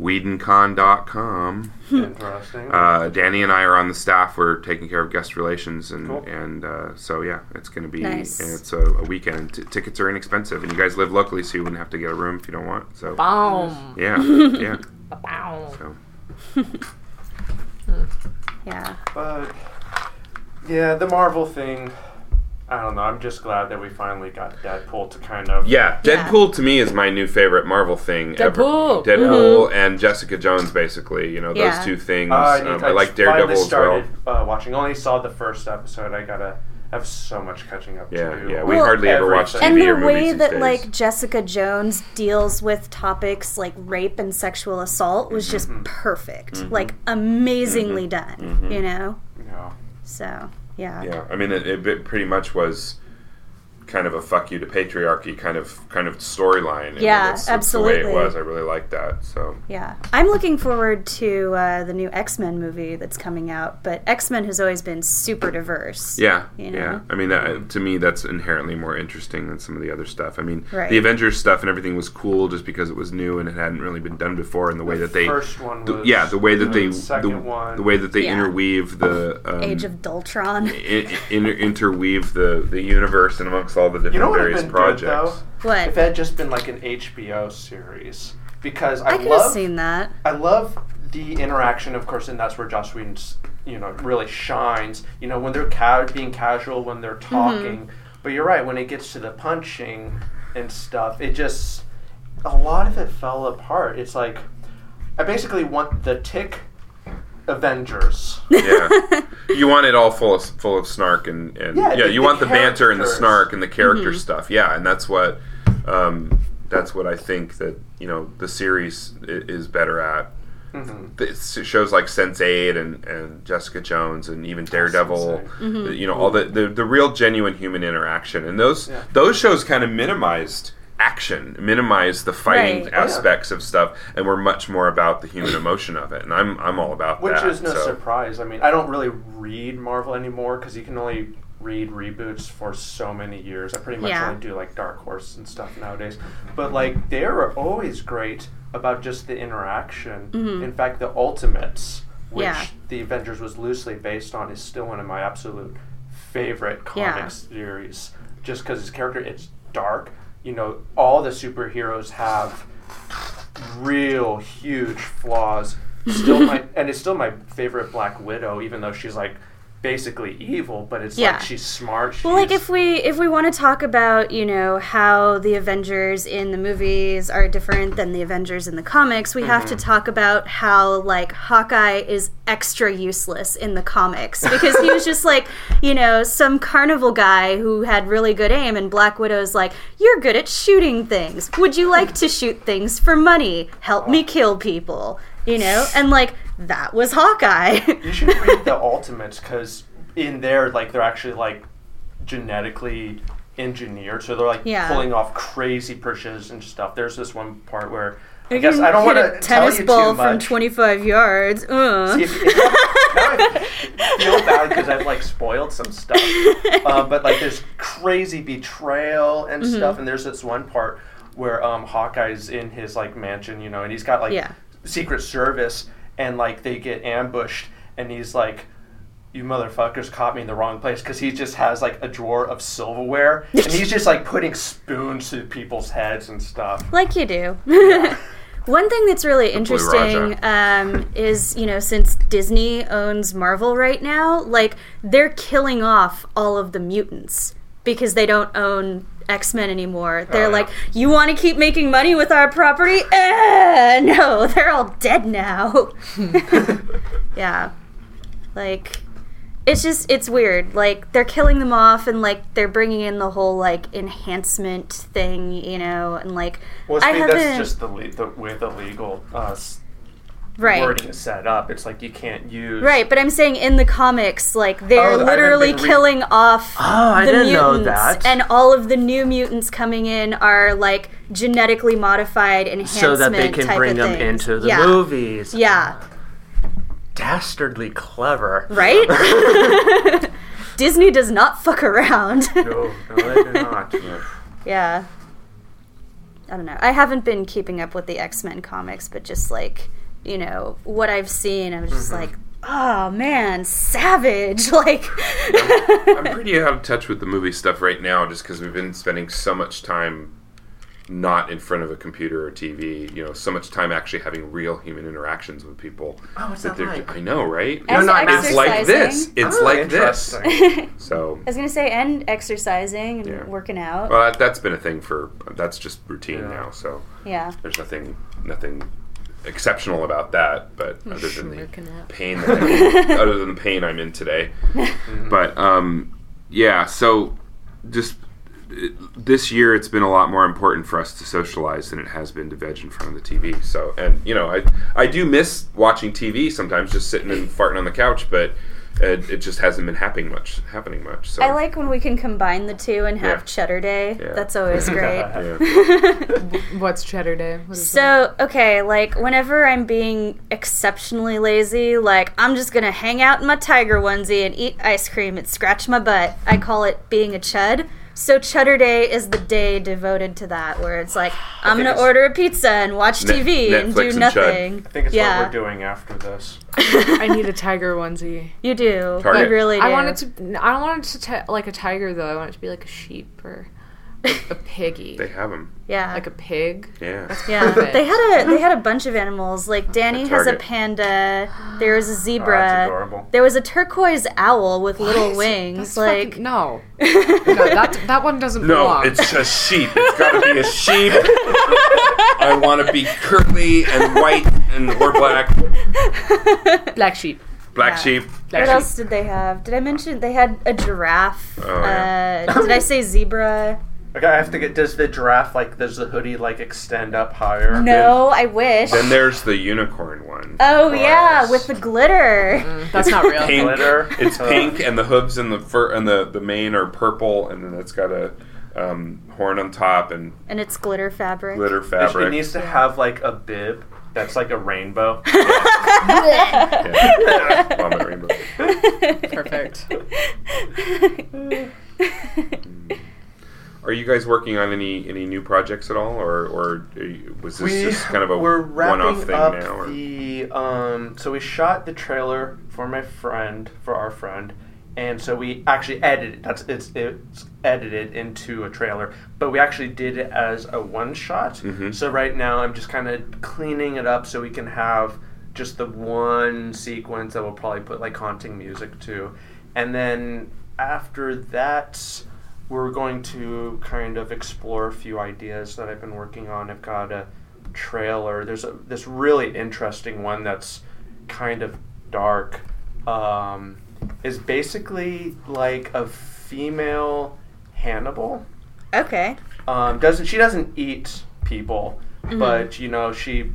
WhedonCon.com. interesting. Uh, Danny and I are on the staff. We're taking care of guest relations, and Cool. and uh, so yeah, it's going to be. Nice. It's a, a weekend. T- tickets are inexpensive, and you guys live locally, so you wouldn't have to get a room if you don't want. So Boom. yeah, yeah. Boom. So Yeah. but yeah, the Marvel thing. I don't know. I'm just glad that we finally got Deadpool to kind of. Yeah, Yeah. Deadpool to me is my new favorite Marvel thing Deadpool. ever. Deadpool and Jessica Jones, basically. You know, those two things. Uh, I, um, need- I like Daredevil finally as well. started uh, watching. Only saw the first episode. I gotta have so much catching up Yeah, to. yeah. We Well, hardly ever watch TV everything. And or the movies way that like Jessica Jones deals with topics like rape and sexual assault was just Mm-hmm. perfect. Like amazingly done, you know? Yeah. So, yeah. yeah, I mean, it, it pretty much was kind of a fuck you to patriarchy kind of kind of storyline. I mean, Yeah, that's- that's the way absolutely. it was. I really like that. So Yeah. I'm looking forward to uh, the new X Men movie that's coming out, but X Men has always been super diverse. Yeah, You yeah. I mean, that, to me, that's inherently more interesting than some of the other stuff. I mean, Right. the Avengers stuff and everything was cool just because it was new and it hadn't really been done before. And the way that they, first one the- was yeah, the way that they, The the, one- the way that they Yeah. interweave the um, Age of Ultron. i- inter- interweave the the universe and amongst all the different You know what would various have been projects. good though? What? If it had just been like an HBO series, because I, I could have love seen that. I love the interaction, of course, and that's where Joss Whedon's you know really shines. You know when they're ca- being casual, when they're mm-hmm. talking. But you're right when it gets to the punching and stuff, it just a lot of it fell apart. It's like I basically want the tick Avengers. yeah, you want it all full of full of snark and, and Yeah, yeah, the- you the want the banter and the snark and the character Mm-hmm. stuff. Yeah, and that's what um, that's what I think that you know the series is better at. Mhm. The shows like Sense8 and, and Jessica Jones and even Daredevil, Mm-hmm. you know all the, the the real genuine human interaction and those Yeah. those shows kind of minimized action, minimize the fighting Right. Oh, yeah. aspects of stuff, and we're much more about the human emotion of it. And I'm I'm all about that. Which is no so. surprise. I mean, I don't really read Marvel anymore because you can only read reboots for so many years. I pretty much Yeah. only do like Dark Horse and stuff nowadays. But like, they are always great about just the interaction. Mm-hmm. In fact, the Ultimates, which Yeah. the Avengers was loosely based on, is still one of my absolute favorite Yeah. comic series. Just because his character, it's dark. You know, all the superheroes have real huge flaws. Still my and it's still my favorite Black Widow, even though she's like basically evil, but it's Yeah. like she's smart. She's, Well, like if we if we want to talk about you know how the Avengers in the movies are different than the Avengers in the comics, we have to mm-hmm. talk about how like Hawkeye is extra useless in the comics because he was just like you know some carnival guy who had really good aim, and Black Widow's like you're good at shooting things. Would you like to shoot things for money? Help me oh. kill people. You know, and like that was Hawkeye. you should read the Ultimates because in there, like they're actually like genetically engineered, so they're like Yeah. pulling off crazy precision and stuff. There's this one part where I guess I don't want a to tell tennis you ball too from much. 25 yards. Uh. See, if, if, now I feel bad because I've like spoiled some stuff. Um, but like there's crazy betrayal and Mm-hmm. stuff, and there's this one part where um, Hawkeye's in his like mansion, you know, and he's got like Yeah. Secret Service, and like they get ambushed, and he's like. You motherfuckers caught me in the wrong place because he just has like a drawer of silverware and he's just like putting spoons to people's heads and stuff. Like you do. One thing that's really interesting um, is, you know, since Disney owns Marvel right now, like they're killing off all of the mutants because they don't own X Men anymore. They're yeah. like, you want to keep making money with our property? Eh, no, they're all dead now. yeah, like it's just it's weird. Like they're killing them off, and like they're bringing in the whole like enhancement thing, you know, and like Well, I haven't that's just the, le- the way the legal uh, right. wording is set up. It's like you can't use Right, but I'm saying in the comics, like they're Oh, literally been re- killing off Oh, I the didn't know mutants, that. and all of the new mutants coming in are like genetically modified enhancement so that they can bring them things. into the yeah. movies. Yeah, Dastardly clever. right. Disney does not fuck around. No, no, they do not. yeah. I don't know. I haven't been keeping up with the X Men comics, but just like you know what I've seen, I'm just Mm-hmm. like, oh man, savage! Like, I'm pretty out of touch with the movie stuff right now, just because we've been spending so much time not in front of a computer or TV. You know, so much time actually having real human interactions with people. Oh, what's that they're- like? I know, right? And not it's like this. It's Oh, like this. So, I was gonna say, and exercising and Yeah. working out. well, that, that's been a thing for. That's just routine Yeah. now. So yeah. there's nothing, nothing exceptional about that. But other than the pain, that I'm in, other than the pain I'm in today. But um, yeah. So just it- this year, it's been a lot more important for us to socialize than it has been to veg in front of the TV. So, and you know, I I do miss watching TV sometimes, just sitting and farting on the couch, but. It, it just hasn't been happening much. Happening much. So I like when we can combine the two and have Yeah. Chudder Day. Yeah. That's always great. What's Chudder Day? What is So, okay, like whenever I'm being exceptionally lazy, like I'm just gonna hang out in my tiger onesie and eat ice cream and scratch my butt. I call it being a chud. So Chudder Day is the day devoted to that, where it's like I'm gonna order a pizza and watch Net- TV and Netflix do and chud. nothing. I think it's yeah, what we're doing after this. I need a tiger onesie. you do. Target. You really do. I want it to. I don't want it to ti like a tiger though. I want it to be like a sheep or a, a piggy, they have them. yeah, like a pig. Yeah. Yeah, Perfect. they had a they had a bunch of animals. Like Danny At has a panda. There was a Oh, that's zebra. adorable. there was a turquoise owl with little wings. That's like fucking- no, no, that that one doesn't No, belong. it's a sheep. It's got to be a sheep. I want to be curly and white and or black. black sheep. Black Yeah. sheep. Black what sheep. else did they have? Did I mention they had a giraffe? Oh, yeah. uh, did I say zebra? Okay, I have to get. Does the giraffe like? Does the hoodie like extend up higher? No, I wish. Then there's the unicorn one. oh yeah, with the glitter. That's not real. Pink. Glitter. It's Uh, pink, and the hooves and the fur and the the mane are purple, and then it's got a um, horn on top and And it's glitter fabric. glitter fabric. It needs to have like a bib that's like a rainbow. Yeah. Vomit rainbow. Perfect. Are you guys working on any any new projects at all, or or you- was this we just kind of a we're one-off wrapping thing up now? Or? the um. So we shot the trailer for my friend, for our friend, and so we actually edited. That's it's it's edited into a trailer, but we actually did it as a one shot. Mhm. So right now I'm just kind of cleaning it up so we can have just the one sequence that we'll probably put like haunting music to, and then after that we're going to kind of explore a few ideas that I've been working on. I've got a trailer. There's a, this really interesting one that's kind of dark. Um, is basically like a female Hannibal. Okay. Um, doesn't she doesn't eat people, Mm-hmm. but you know she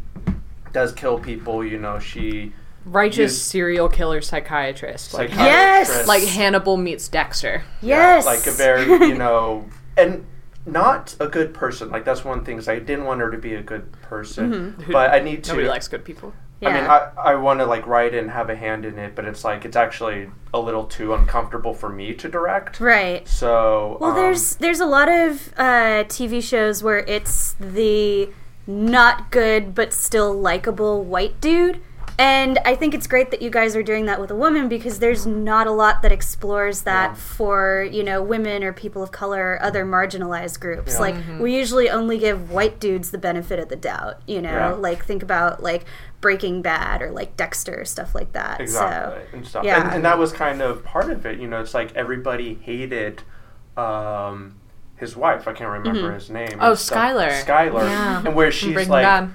does kill people. You know she Righteous Use- serial killer psychiatrist. Like, psychiatrist, Yes! like Hannibal meets Dexter. Yeah, Yes. like a very you know and not a good person like that's one thing is i didn't want her to be a good person but i need to Nobody likes good people. Yeah. i mean i, I want to like write and have a hand in it but it's like it's actually a little too uncomfortable for me to direct right. so Well, um, there's there's a lot of uh, TV shows where it's the not good but still likable white dude, And I think it's great that you guys are doing that with a woman because there's not a lot that explores that Yeah. for, you know, women or people of color or other marginalized groups. Yeah. Like we usually only give white dudes the benefit of the doubt, you know? Yeah. Like think about like Breaking Bad or like Dexter stuff like that. exactly So and stuff yeah. and, and that was kind of part of it you know it's like everybody hated um his wife i can't remember his name Oh, and stuff. Skylar. skylar Yeah. and where she's Breaking like Bad.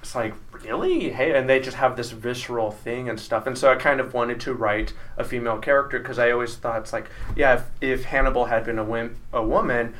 it's like really hey and they just have this visceral thing and stuff and so i kind of wanted to write a female character because i always thought it's like yeah if, if hannibal had been a, wim- a woman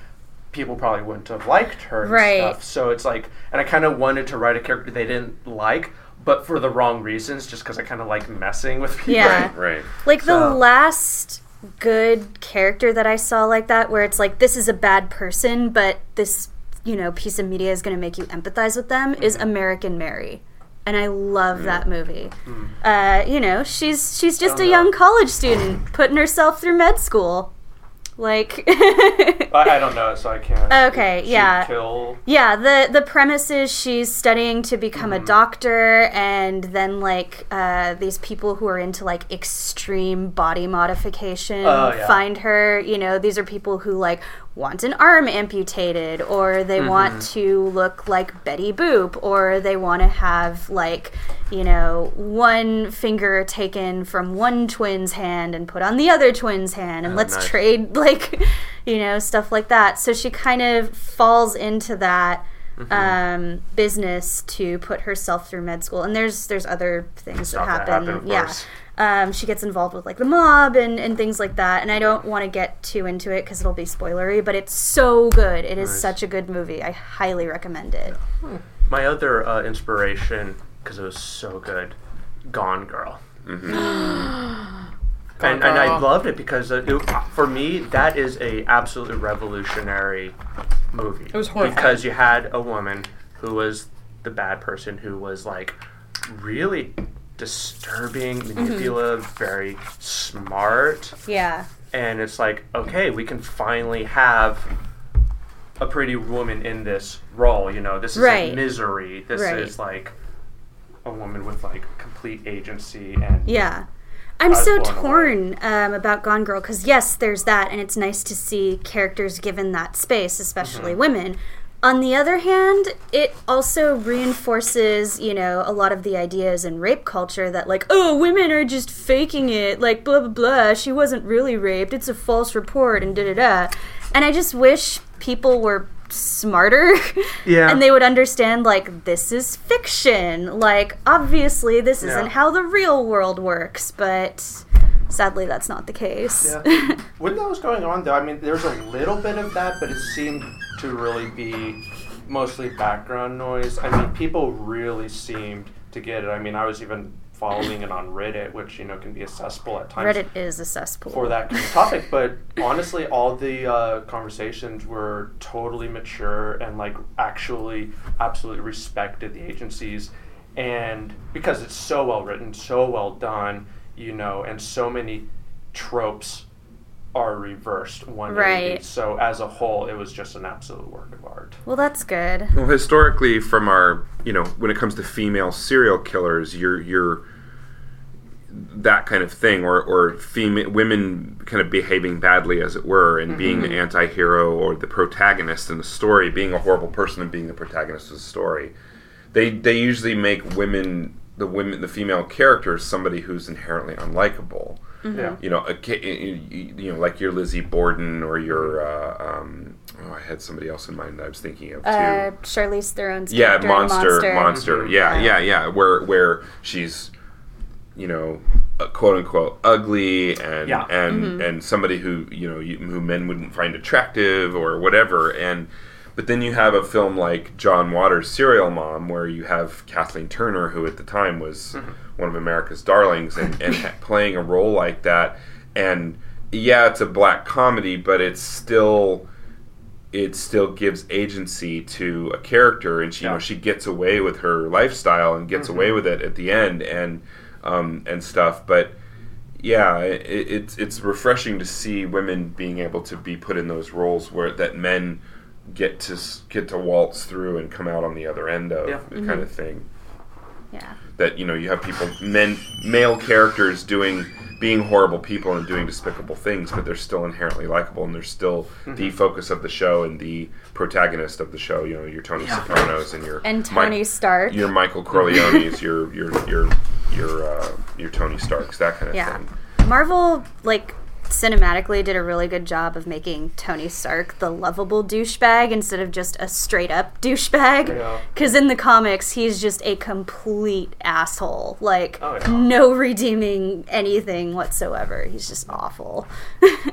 people probably wouldn't have liked her and Right. stuff so it's like and i kind of wanted to write a character they didn't like but for the wrong reasons just because i kind of like messing with people Yeah. Right. Like the last good character that I saw like that, where it's like this is a bad person, but this you know piece of media is going to make you empathize with them, is Mm-hmm. American Mary, and I love that movie. Mm. Uh, you know, she's she's just a know. young college student putting herself through med school, like. I, I don't know, so I can't. Okay, yeah. Kill. Yeah, the the premise is she's studying to become Mm-hmm. a doctor, and then like uh, these people who are into like extreme body modification Oh, yeah. find her. You know, these are people who like want an arm amputated, or they want Mm-hmm. to look like Betty Boop, or they want to have like you know one finger taken from one twin's hand and put on the other twin's hand, and Oh, let's nice. trade like you know stuff like that. So she kind of falls into that Mm-hmm. um, business to put herself through med school, and there's there's other things that that happen. happen, yeah. course. Um, she gets involved with like the mob and, and things like that, and I don't want to get too into it because it'll be spoilery. But it's so good; it is Nice. such a good movie. I highly recommend it. My other uh, inspiration, because it was so good, Gone Girl. and, and I loved it because uh, it, for me that is a absolutely revolutionary movie. It was horrifying. because you had a woman who was the bad person who was like really disturbing, manipulative, very smart, Yeah, and it's like okay, we can finally have a pretty woman in this role. You know, this is Right. like misery. This Right. is like a woman with like complete agency and yeah. I'm so torn um, about Gone Girl because yes, there's that, and it's nice to see characters given that space, especially Mm-hmm. women. On the other hand, it also reinforces, you know, a lot of the ideas in rape culture that, like, oh, women are just faking it, like, blah, blah, blah, she wasn't really raped, it's a false report, and da da da. And I just wish people were smarter Yeah. and they would understand, like, this is fiction. Like, obviously, this isn't how the real world works, but sadly, that's not the case. Yeah. when that was going on, though, I mean, there's a little bit of that, but it seemed to really be mostly background noise. I mean, people really seemed to get it. I mean, I was even following it on Reddit, which you know can be a cesspool at times Reddit is a cesspool. for that kind of topic. But honestly, all the uh, conversations were totally mature and like actually absolutely respected the agencies, and because it's so well written, so well done, you know, and so many tropes are reversed 180. Right. So as a whole, it was just an absolute work of art. Well, that's good. Well, historically, from our, you know, when it comes to female serial killers, you're you're that kind of thing, or or female women kind of behaving badly, as it were, and being the mm-hmm. anti-hero or the protagonist in the story, being a horrible person and being the protagonist of the story. They they usually make women the women the female characters somebody who's inherently unlikable. Yeah. You know, a, you you know, like your Lizzie Borden or your. Uh, um, oh, I had somebody else in mind that I was thinking of too Uh, Charlize Theron's yeah character in monster monster, Mhm. yeah Yeah. yeah yeah where where she's you know uh, quote unquote ugly and Yeah. and and somebody who you know you, who men wouldn't find attractive or whatever and but then you have a film like John Waters' Serial Mom where you have Kathleen Turner who at the time was one of America's darlings and, and playing a role like that. And yeah it's a black comedy but it's still it still gives agency to a character. And she you know she gets away with her lifestyle and gets away with it at the end and um, and stuff. But yeah it, it's it's refreshing to see women being able to be put in those roles where that men get to get to waltz through and come out on the other end of Yeah. kind of thing Yeah. that you know you have people men male characters doing being horrible people and doing despicable things but they're still inherently likable and they're still the focus of the show and the protagonist of the show you know your tony sopranos and your And Mi- Tony Stark. your michael corleone's your your your your uh, your tony starks that kind of Yeah. thing Marvel, like, cinematically did a really good job of making Tony Stark the lovable douchebag instead of just a straight up douchebag. Yeah. Because in the comics, he's just a complete asshole. Like, Oh, yeah. no redeeming anything whatsoever. He's just awful.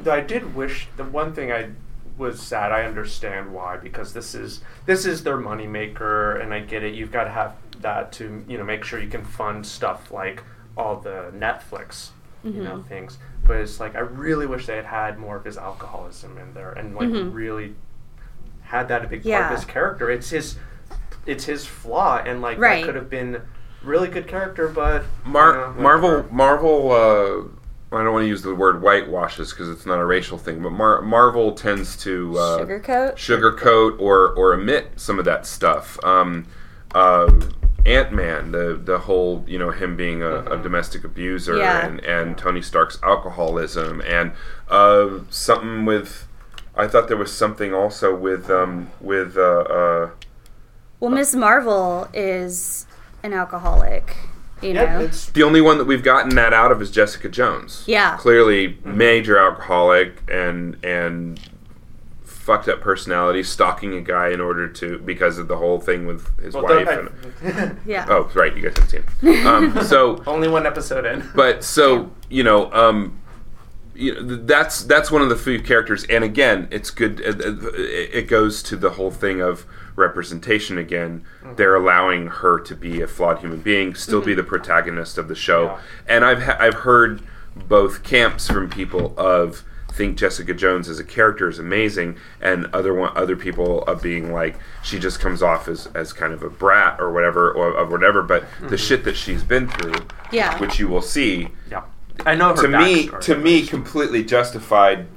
Though I did wish the one thing I was sad. I understand why because this is this is their moneymaker, and I get it. You've got to have that to you know make sure you can fund stuff like all the Netflix you know mm-hmm. things. But it's like I really wish they had had more of his alcoholism in there and like really had that a big part of his character. It's his it's his flaw, and like Right. that could have been really good character, but Mar- you know, Marvel. Marvel. Uh, I don't want to use the word whitewashes because it's not a racial thing, but Mar- Marvel tends to uh, Sugarcoat? sugarcoat or or omit some of that stuff. Um, uh, Ant Man, the the whole you know him being a, a domestic abuser Yeah. and and Tony Stark's alcoholism and uh, something with. I thought there was something also with um, with uh, uh, Well, Miss Marvel is an alcoholic, you yeah, know? it's The only one that we've gotten that out of is Jessica Jones. Yeah. Clearly major alcoholic and and fucked up personality, stalking a guy in order to because of the whole thing with his well, wife. And, yeah. oh, right, you guys haven't seen. It. Um, so, only one episode in. but so you know, um, you know, that's that's one of the few characters, and again, it's good. It, it it goes to the whole thing of representation again. They're allowing her to be a flawed human being, still be the protagonist of the show, Yeah. and I've ha- I've heard both camps from people of think Jessica Jones as a character is amazing, and other one other people of being like she just comes off as, as kind of a brat or whatever or, or whatever. But the mm-hmm. shit that she's been through, Yeah. which you will see, Yeah, I know her to me to me completely justified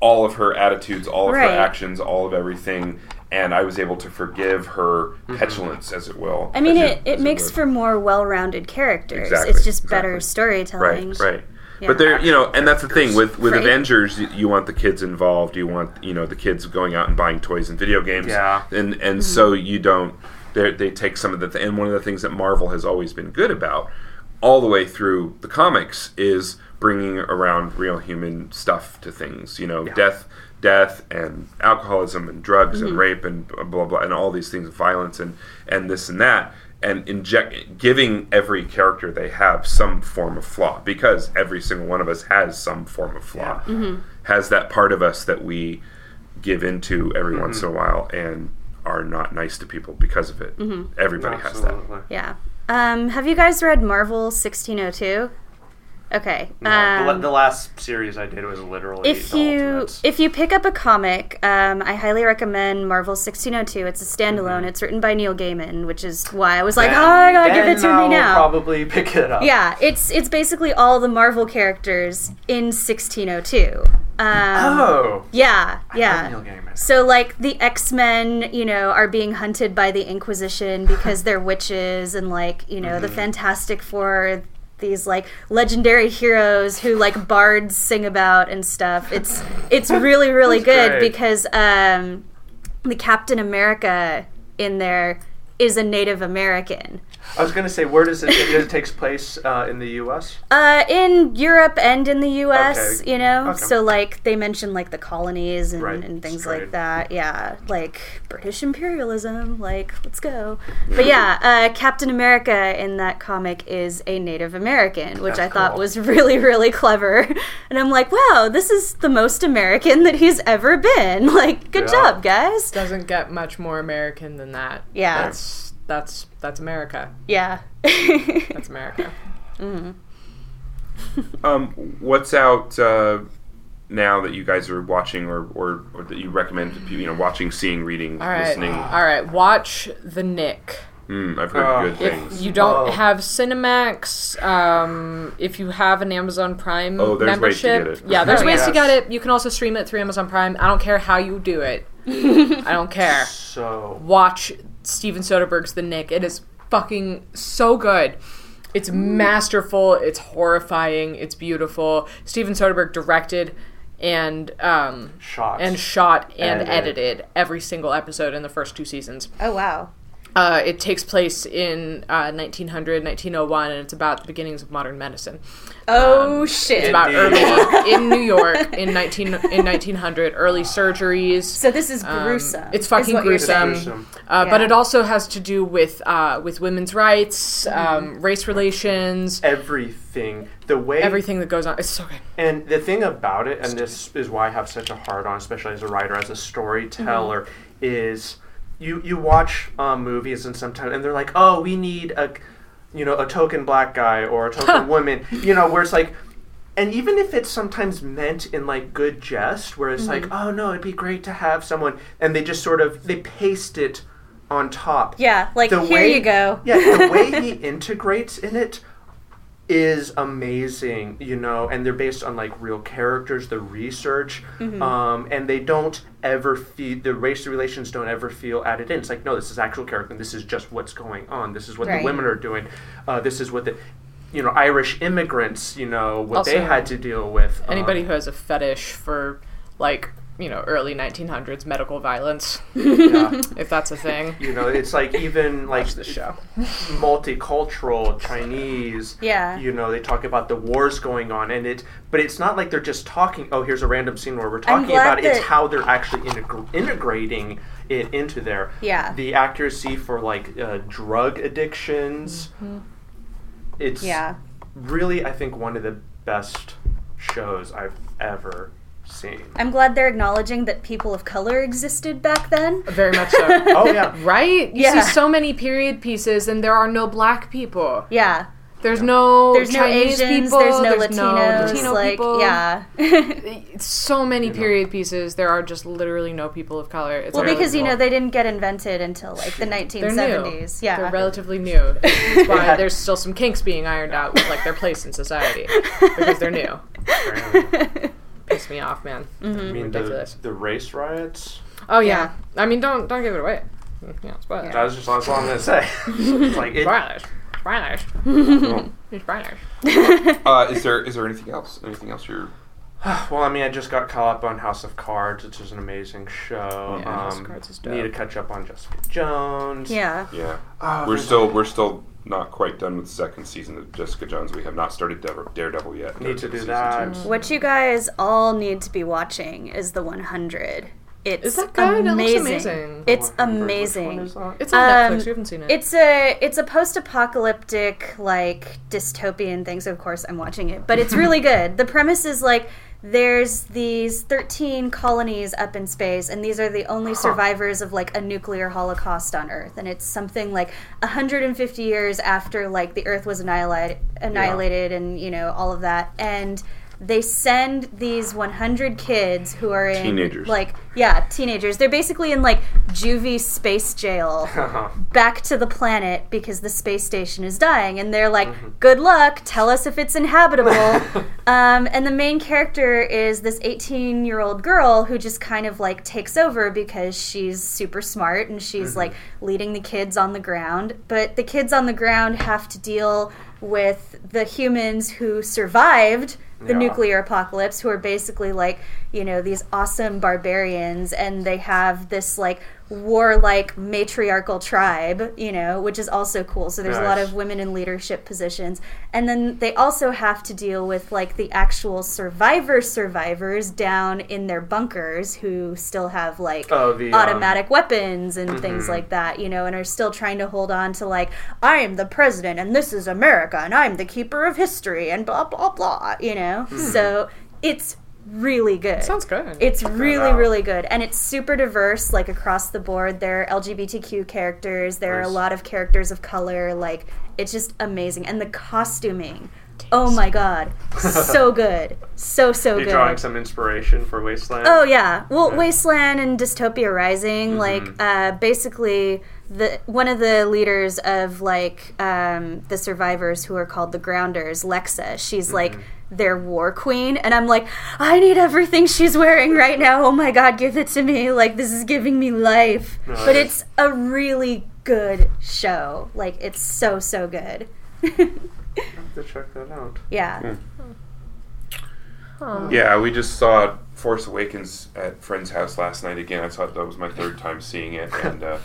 all of her attitudes, all of Right. her actions, all of everything. And I was able to forgive her mm-hmm. petulance, as it will. I mean, as it, it makes would. for more well rounded characters. Exactly, it's just better storytelling. right, right. Yeah. But there, you know, and that's the thing with with Right. Avengers, you, you want the kids involved. You want you know the kids going out and buying toys and video games. Yeah. and and Mm-hmm. so you don't. They they take some of the th- and one of the things that Marvel has always been good about, all the way through the comics, is bringing around real human stuff to things. You know, death, death, and alcoholism, and drugs, Mm-hmm. and rape, and blah blah blah, and all these things, violence, and and this and that. And inject, giving every character they have some form of flaw because every single one of us has some form of flaw, Yeah. Mm-hmm. has that part of us that we give into every once Mm-hmm. in a while and are not nice to people because of it. Mm-hmm. Everybody has that. Absolutely. Yeah. Um, have you guys read Marvel 1602? Okay. No, the, um, the last series I did was literally if the you Ultimates. if you pick up a comic, um, I highly recommend Marvel 1602. It's a standalone. It's written by Neil Gaiman, which is why I was like, Then- oh, I gotta give it to I'll me now. Probably pick it up. yeah, it's it's basically all the Marvel characters in 1602. Um, Oh. yeah, yeah. So like the X Men, you know, are being hunted by the Inquisition because they're witches, and like you know the Mm-hmm. Fantastic Four, these like legendary heroes who like bards sing about and stuff. It's it's really really good great. because um, the Captain America in there is a Native American. I was gonna say, where does it? It takes place uh, in the U.S. Uh, in Europe and in the U.S., Okay. you know, Okay. so like they mention like the colonies and, Right. and things Straight. like that. Yeah, like British imperialism. Like, let's go. But yeah, uh, Captain America in that comic is a Native American, which I thought cool. was really really clever. And I'm like, wow, this is the most American that he's ever been. Like, good Yeah. job, guys. Doesn't get much more American than that. Yeah. That's that's that's America. Yeah. That's America. Um, what's out uh, now that you guys are watching, or, or, or that you recommend to people? You know, watching, seeing, reading, All right. listening. All right. Watch The Knick. Mm, I've heard Oh. good If things. you don't Oh. have Cinemax, um, if you have an Amazon Prime Oh, there's ways to membership, get it. yeah, there's ways to get it. You can also stream it through Amazon Prime. I don't care how you do it. I don't care. So Watch Steven Soderbergh's The Knick. It is fucking so good. It's masterful. It's horrifying. It's beautiful. Steven Soderbergh directed and um, Shot. and shot and Edited. edited every single episode in the first two seasons. Oh wow. Uh, it takes place in uh, 1900, 1901, and it's about the beginnings of modern medicine. Oh shit. It's about Indeed. early in New York in 19 in 1900, early surgeries. so this is Um, gruesome. it's fucking gruesome. saying. Gruesome. Uh, But it also has to do with uh, with women's rights, Mm-hmm. um, race relations, Everything. The way everything that goes on. It's so good. And the thing about it, and this is why I have such a hard on, especially as a writer, as a storyteller, Mm-hmm. is you you watch um, movies and sometimes and they're like, oh, we need a you know a token black guy or a token woman, you know, where it's like. And even if it's sometimes meant in like good jest, where it's like, oh no, it'd be great to have someone, and they just sort of they paste it on top. Yeah, like The here way- you go. Yeah, the way he integrates in it is amazing, you know, and they're based on like real characters, the research, Mm-hmm. um, and they don't ever feel the race relations don't ever feel added in. It's like no, this is actual character. and This is just what's going on. This is what Right. the women are doing. Uh, this is what the you know Irish immigrants, you know, what they had to deal with. Um, Anybody who has a fetish for like you know early 1900s medical violence, yeah, if that's a thing, you know, it's like even like the show. multicultural Chinese. Yeah. You know, they talk about the wars going on, and it, but it's not like they're just talking. Oh, here's a random scene where we're talking about it. It's how they're actually integ- integrating it into there. Yeah. The accuracy for like uh, drug addictions. It's Mm-hmm. Yeah. really, I think, one of the best shows I've ever seen. I'm glad they're acknowledging that people of color existed back then. Very much so. Oh yeah. Right? You Yeah. see so many period pieces, and there are no black people. Yeah. There's no There's no Asians, people. there's no there's Latinos, Latino like people. yeah. so many period pieces. There are just literally no people of color. It's well, really because you know they didn't get invented until like the 1970s. they're new. Yeah. they're relatively new. That's why there's still some kinks being ironed out with like their place in society because they're new. Piss me off, man. I mean, the, Ridiculous. the race riots. Oh yeah. I mean, don't don't give it away. Yeah, spoilers. That was just that's all I'm gonna say. it's like it, Spoilers. Spoilers. Cool. Spoilers. Uh, is there is there anything else? Anything else you're Well, I mean, I just got caught up on House of Cards, which is an amazing show. Yeah, House of um, Cards is dope. Need to catch up on Jessica Jones. yeah. yeah? Oh, we're still we're still not quite done with the second season of Jessica Jones. We have not started Dare- Daredevil yet. Need to do that. two. What you guys all need to be watching is the 100. It's Is that good? It looks amazing. amazing. It's 100, which one amazing. It's on Um, Netflix. You haven't seen it. It's a it's a post-apocalyptic like dystopian thing. So of course I'm watching it, but it's really good. The premise is like there's these 13 colonies up in space and these are the only survivors of like a nuclear holocaust on earth. And it's something like 150 years after like the earth was annihilated annihilated and you know all of that. And they send these 100 kids who are in Teenagers. like yeah teenagers. They're basically in like juvie space jail back to the planet because the space station is dying and they're like good luck. Tell us if it's inhabitable. Um, and the main character is this 18 year old girl who just kind of like takes over because she's super smart and she's like leading the kids on the ground. But the kids on the ground have to deal with the humans who survived the Yeah. nuclear apocalypse who are basically like you know these awesome barbarians and they have this like warlike matriarchal tribe you know which is also cool. So there's a lot of women in leadership positions. And then they also have to deal with like the actual survivor survivors down in their bunkers who still have like Oh, the, um, automatic weapons and things like that you know and are still trying to hold on to like i am the president and this is america and i'm the keeper of history and blah blah blah you know? So it's really good Sounds good. it's really out. really good and it's super diverse like across the board there are lgbtq characters there are a lot of characters of color like it's just amazing and the costuming oh my god so good so so You're good drawing some inspiration for Wasteland. Oh yeah. Well, Wasteland and Dystopia Rising, Mm-hmm. like uh, basically the one of the leaders of like um, the survivors who are called the Grounders, Lexa. She's Mm-hmm. like their war queen, and I'm like, I need everything she's wearing right now. Oh my god, give it to me! Like this is giving me life. but it's a really good show. Like it's so so good. I have to check that out. yeah. Yeah, we just saw Force Awakens at friend's house last night again. I thought that was my third time seeing it, and uh,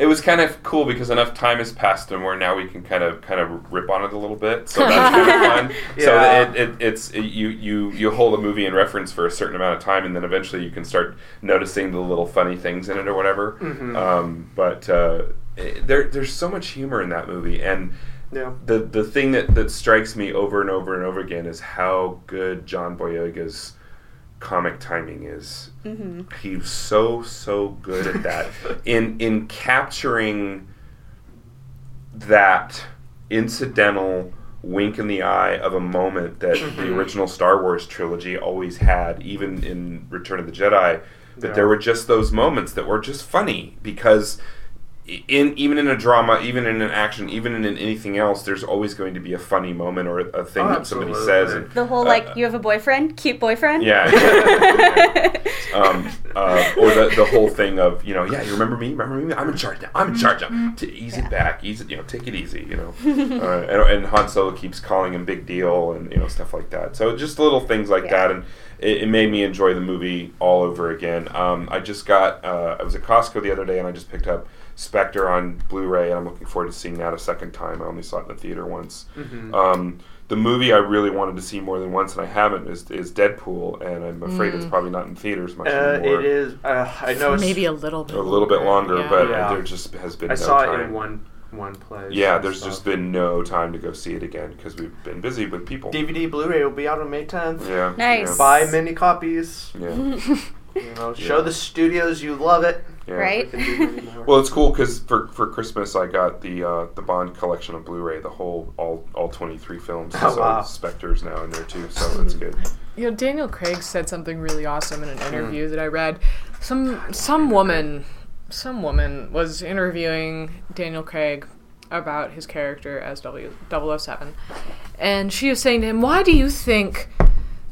it was kind of cool because enough time has passed, and where now we can kind of kind of rip on it a little bit. So that's kind of fun. So it, it, it's it, you you you hold a movie in reference for a certain amount of time, and then eventually you can start noticing the little funny things in it or whatever. Um, but uh, it, there there's so much humor in that movie, and Yeah. the the thing that, that strikes me over and over and over again is how good John Boyega's comic timing is. Mm-hmm. He's so so good at that in in capturing that incidental wink in the eye of a moment that the original Star Wars trilogy always had, even in Return of the Jedi. That Yeah. there were just those moments that were just funny because in even in a drama, even in an action, even in anything else, there's always going to be a funny moment or a thing Oh, that somebody absolutely. says. And, The whole uh, like you have a boyfriend, cute boyfriend. yeah. um, uh, or the, the whole thing of you know yeah you remember me remember me I'm in charge now I'm in charge now T- ease it back ease it you know take it easy you know uh, and, and Han Solo keeps calling him big deal and you know stuff like that so just little things like Yeah. that and it, it made me enjoy the movie all over again um, I just got uh, I was at Costco the other day and I just picked up Spectre on Blu-ray and I'm looking forward to seeing that a second time I only saw it in the theater once um, the movie I really wanted to see more than once and I haven't is, is Deadpool and I'm afraid it's probably not in theaters much Uh, anymore it is. Uh, I know. It's, Maybe a little bit. a little bit longer, yeah. but Yeah. there just has been I no saw time. it in one one place. yeah, there's stuff. just been no time to go see it again because we've been busy with people. DVD Blu-ray will be out on May 10th. Yeah, Nice. Buy many copies. Yeah, yeah, You know, show Yeah. the studios you love it. yeah. Right? We can do many more. Well, it's cool because for, for Christmas I got the uh, the Bond collection of Blu-ray, the whole all all 23 films. Oh, so wow. Spectre's now in there too, so it's good. You know, Daniel Craig said something really awesome in an Hmm. interview that I read. Some some woman, some woman was interviewing Daniel Craig about his character as W 007. And she was saying to him, "Why do you think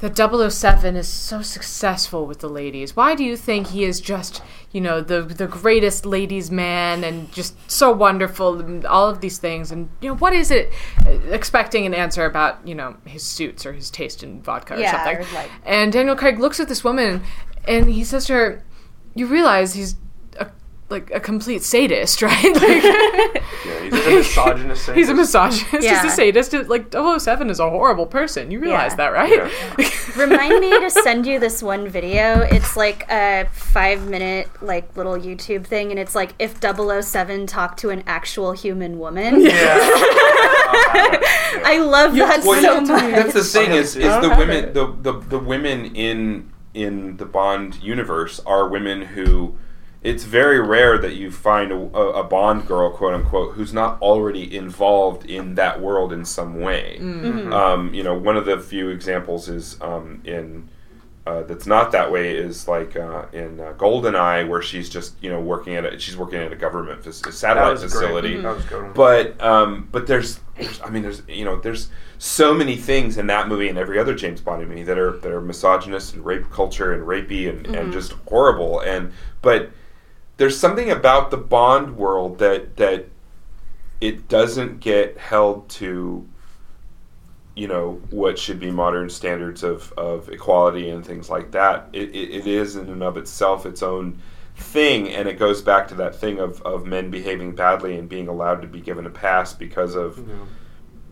that 007 is so successful with the ladies? Why do you think he is just, you know, the the greatest ladies man and just so wonderful and all of these things and you know, what is it uh, expecting an answer about, you know, his suits or his taste in vodka or Yeah, something. or like- and Daniel Craig looks at this woman and he says to her, "You realize he's like a complete sadist, right? Like, Yeah, he's, He's a misogynist. he's a misogynist. He's Yeah. a sadist. Like 007 is a horrible person. You realize Yeah. that, right? Remind me to send you this one video. It's like a five minute like little YouTube thing, and it's like if 007 talked to an actual human woman. Yeah. Uh-huh. I love that Well, so much. That's the thing is, is the uh-huh. women the, the the women in in the Bond universe are women who it's very rare that you find a, a Bond girl, quote unquote, who's not already involved in that world in some way. Um, you know, one of the few examples is um, in. Uh, that's not that way is like uh, in uh, Goldeneye, where she's just you know working at a, she's working at a government fac- That satellite was great. facility, That was good but um, but there's, there's I mean there's you know there's so many things in that movie and every other James Bond movie that are that are misogynist and rape culture and rapey and, and just horrible and but there's something about the Bond world that that it doesn't get held to you know what should be modern standards of, of equality and things like that. It, it, it is in and of itself its own thing and it goes back to that thing of, of men behaving badly and being allowed to be given a pass because of Yeah.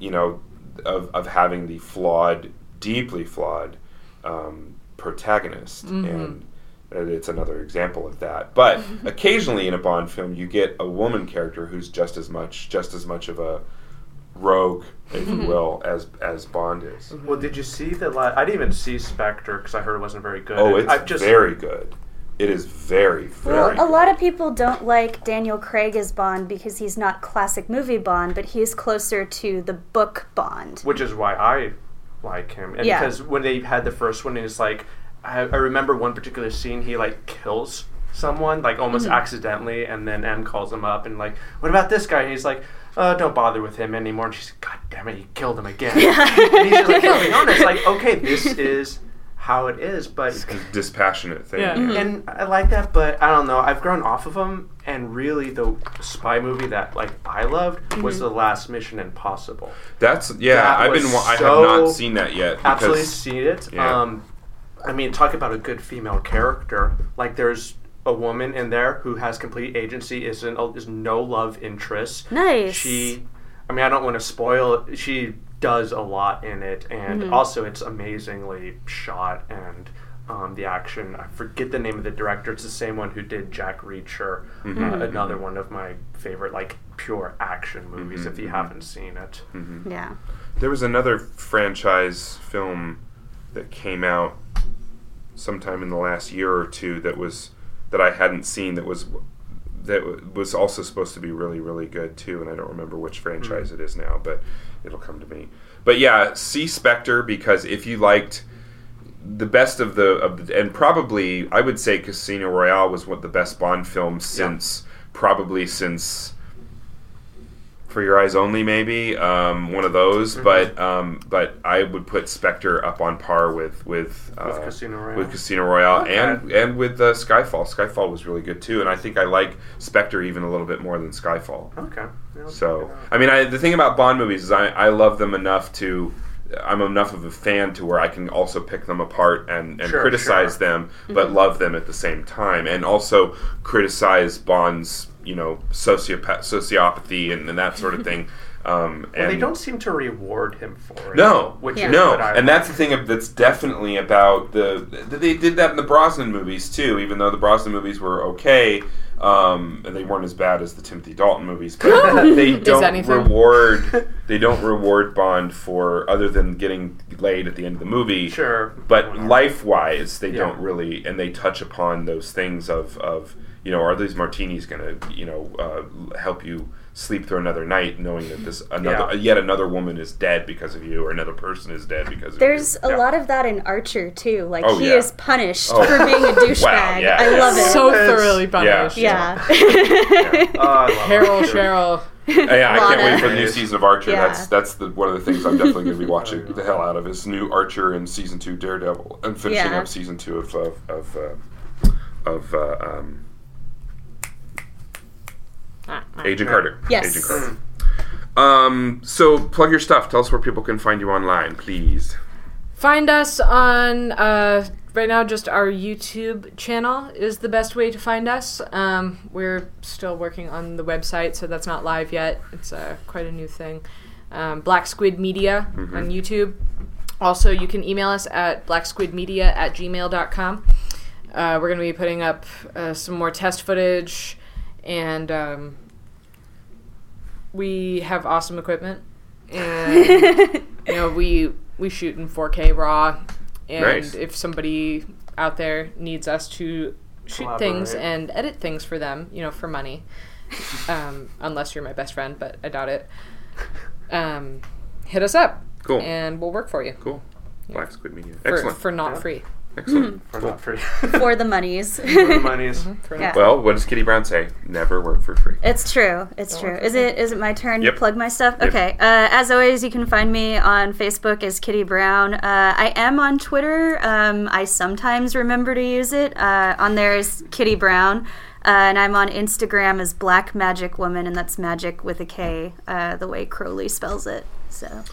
you know of, of having the flawed deeply flawed um, protagonist. And and it's another example of that but occasionally in a bond film you get a woman character who's just as much just as much of a rogue if you mm-hmm. will as as bond is Well, did you see the? La- I didn't even see Spectre because I heard it wasn't very good. oh it's I've just very good it is very Well, very a lot of people don't like Daniel Craig as Bond because he's not classic movie Bond, but he's closer to the book Bond. which is why I like him. And Yeah. because when they had the first one, it's like I, I remember one particular scene. He like kills someone like almost accidentally, and then M calls him up and like, "What about this guy?" And he's like. Uh, don't bother with him anymore. And she's like, God damn it, you killed him again. and he's just like, moving on. It's like, okay, this is how it is, but it's dispassionate thing. Yeah. yeah. and I like that, but I don't know. I've grown off of them, and really, the spy movie that like I loved was the last Mission Impossible. That's yeah. That I've been. wa- I have not seen that yet. Absolutely because- seen it. yeah. Um, I mean, talk about a good female character. Like, there's a woman in there who has complete agency. Is an is no love interest. Nice. She, I mean, I don't want to spoil. it. She does a lot in it, and Mm-hmm. also it's amazingly shot and. Um, the action, I forget the name of the director. It's the same one who did Jack Reacher, Mm-hmm. uh, another one of my favorite, like pure action movies. Mm-hmm. If you haven't seen it, Yeah. There was another franchise film that came out sometime in the last year or two that was that I hadn't seen that was that was also supposed to be really really good too and I don't remember which franchise hmm. it is now but it'll come to me. But yeah, see Spectre because if you liked the best of the of the, and probably I would say Casino Royale was one of the best Bond films since probably since For Your Eyes Only maybe um, one of those Mm-hmm. but um, but I would put Spectre up on par with with uh, Casino Royale? with Casino Royale Okay. and and with uh, Skyfall Skyfall was really good too and I think I like Spectre even a little bit more than Skyfall okay. Yeah, so. I mean, I, the thing about Bond movies is I, I love them enough to. I'm enough of a fan to where I can also pick them apart and, and Sure, criticize sure. them, but love them at the same time, and also criticize Bond's, you know, sociopath, sociopathy and, and that sort of thing. Um, Well, and they don't seem to reward him for it. no, which Yeah. is no, what I and like. that's the thing of- that's definitely about the. They did that in the Brosnan movies too, even though the Brosnan movies were okay. Um, and they weren't as bad as the Timothy Dalton movies, but they don't reward. They don't reward Bond for other than getting laid at the end of the movie. sure, But Whatever. life wise, they Yeah. don't really, and they touch upon those things of, of you know, are these martinis going to, you know, uh, help you sleep through another night, knowing that this another Yeah. yet another woman is dead because of you, or another person is dead because of you? There's a Yeah. lot of that in Archer too. Like Oh, he yeah. is punished Oh. for being a douchebag. Wow, yeah, I yeah. love it. so It's- thoroughly punished. yeah. I love Carol, it. Cheryl. Yeah, I can't wait for the new season of Archer. Yeah. That's that's the one of the things I'm definitely going to be watching the hell out of is new Archer and season two Daredevil and finishing Yeah. up season two of of of, uh, of uh, um, Agent Carter. Yes. Agent Carter. Um, so plug your stuff. Tell us where people can find you online, please. Find us on uh, right now. Just our YouTube channel is the best way to find us. Um, we're still working on the website, so that's not live yet. It's uh, quite a new thing. Um, Black Squid Media on YouTube. Also, you can email us at blacksquidmedia at gmail.com. Uh, we're going to be putting up uh, some more test footage, and um, we have awesome equipment. And you know we we shoot in 4K raw, and Nice. if somebody out there needs us to shoot things and edit things for them, you know, for money, um, unless you're my best friend, but I doubt it. Um, hit us up, Cool. and we'll work for you Cool. Black Squid Media. for, Excellent. for not free. Excellent. For not free. For the monies. For the monies. For Yeah. Well, what does Kitty Brown say? Never work for free. It's true. It's true. Is it is it my turn Yep. to plug my stuff? Yep. Okay. Uh, as always, you can find me on Facebook as Kitty Brown. Uh, I am on Twitter. Um, I sometimes remember to use it. Uh, on there is Kitty Brown. Uh, and I'm on Instagram as Black Magic Woman, and that's magic with a K, uh, the way Crowley spells it. So,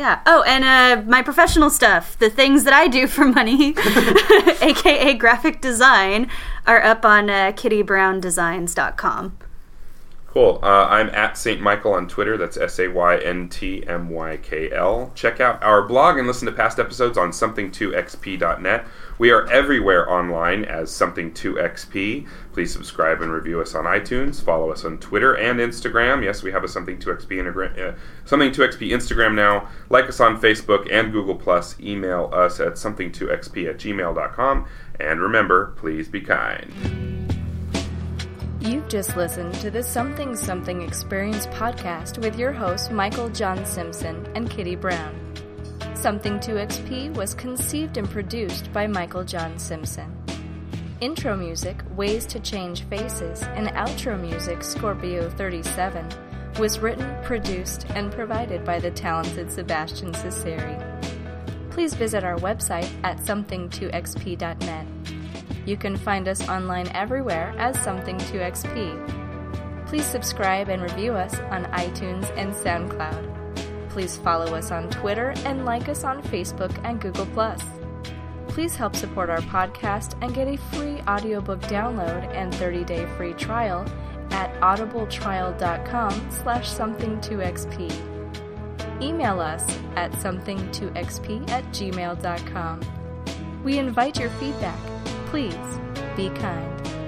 yeah. Oh, and uh, my professional stuff, the things that I do for money, aka graphic design, are up on uh, kittybrowndesigns.com. Cool. Uh, I'm at St. Michael on Twitter. That's S A Y N T M Y K L. Check out our blog and listen to past episodes on something2xp.net. We are everywhere online as something2xp. Please subscribe and review us on iTunes. Follow us on Twitter and Instagram. Yes, we have a something2xp integra- uh, something2xp Instagram now. Like us on Facebook and Google. Email us at something2xp at gmail.com. And remember, please be kind. You've just listened to the Something Something Experience podcast with your hosts Michael John Simpson and Kitty Brown. Something 2XP was conceived and produced by Michael John Simpson. Intro music Ways to Change Faces and outro music Scorpio 37 was written, produced, and provided by the talented Sebastian Cesari. Please please visit our website at something2xp.net. You can find us online everywhere as Something2XP. Please subscribe and review us on iTunes and SoundCloud. Please follow us on Twitter and like us on Facebook and Google+. Please help support our podcast and get a free audiobook download and 30-day free trial at audibletrial.com slash something2xp. Email us at something2xp at gmail.com. We invite your feedback. Please be kind.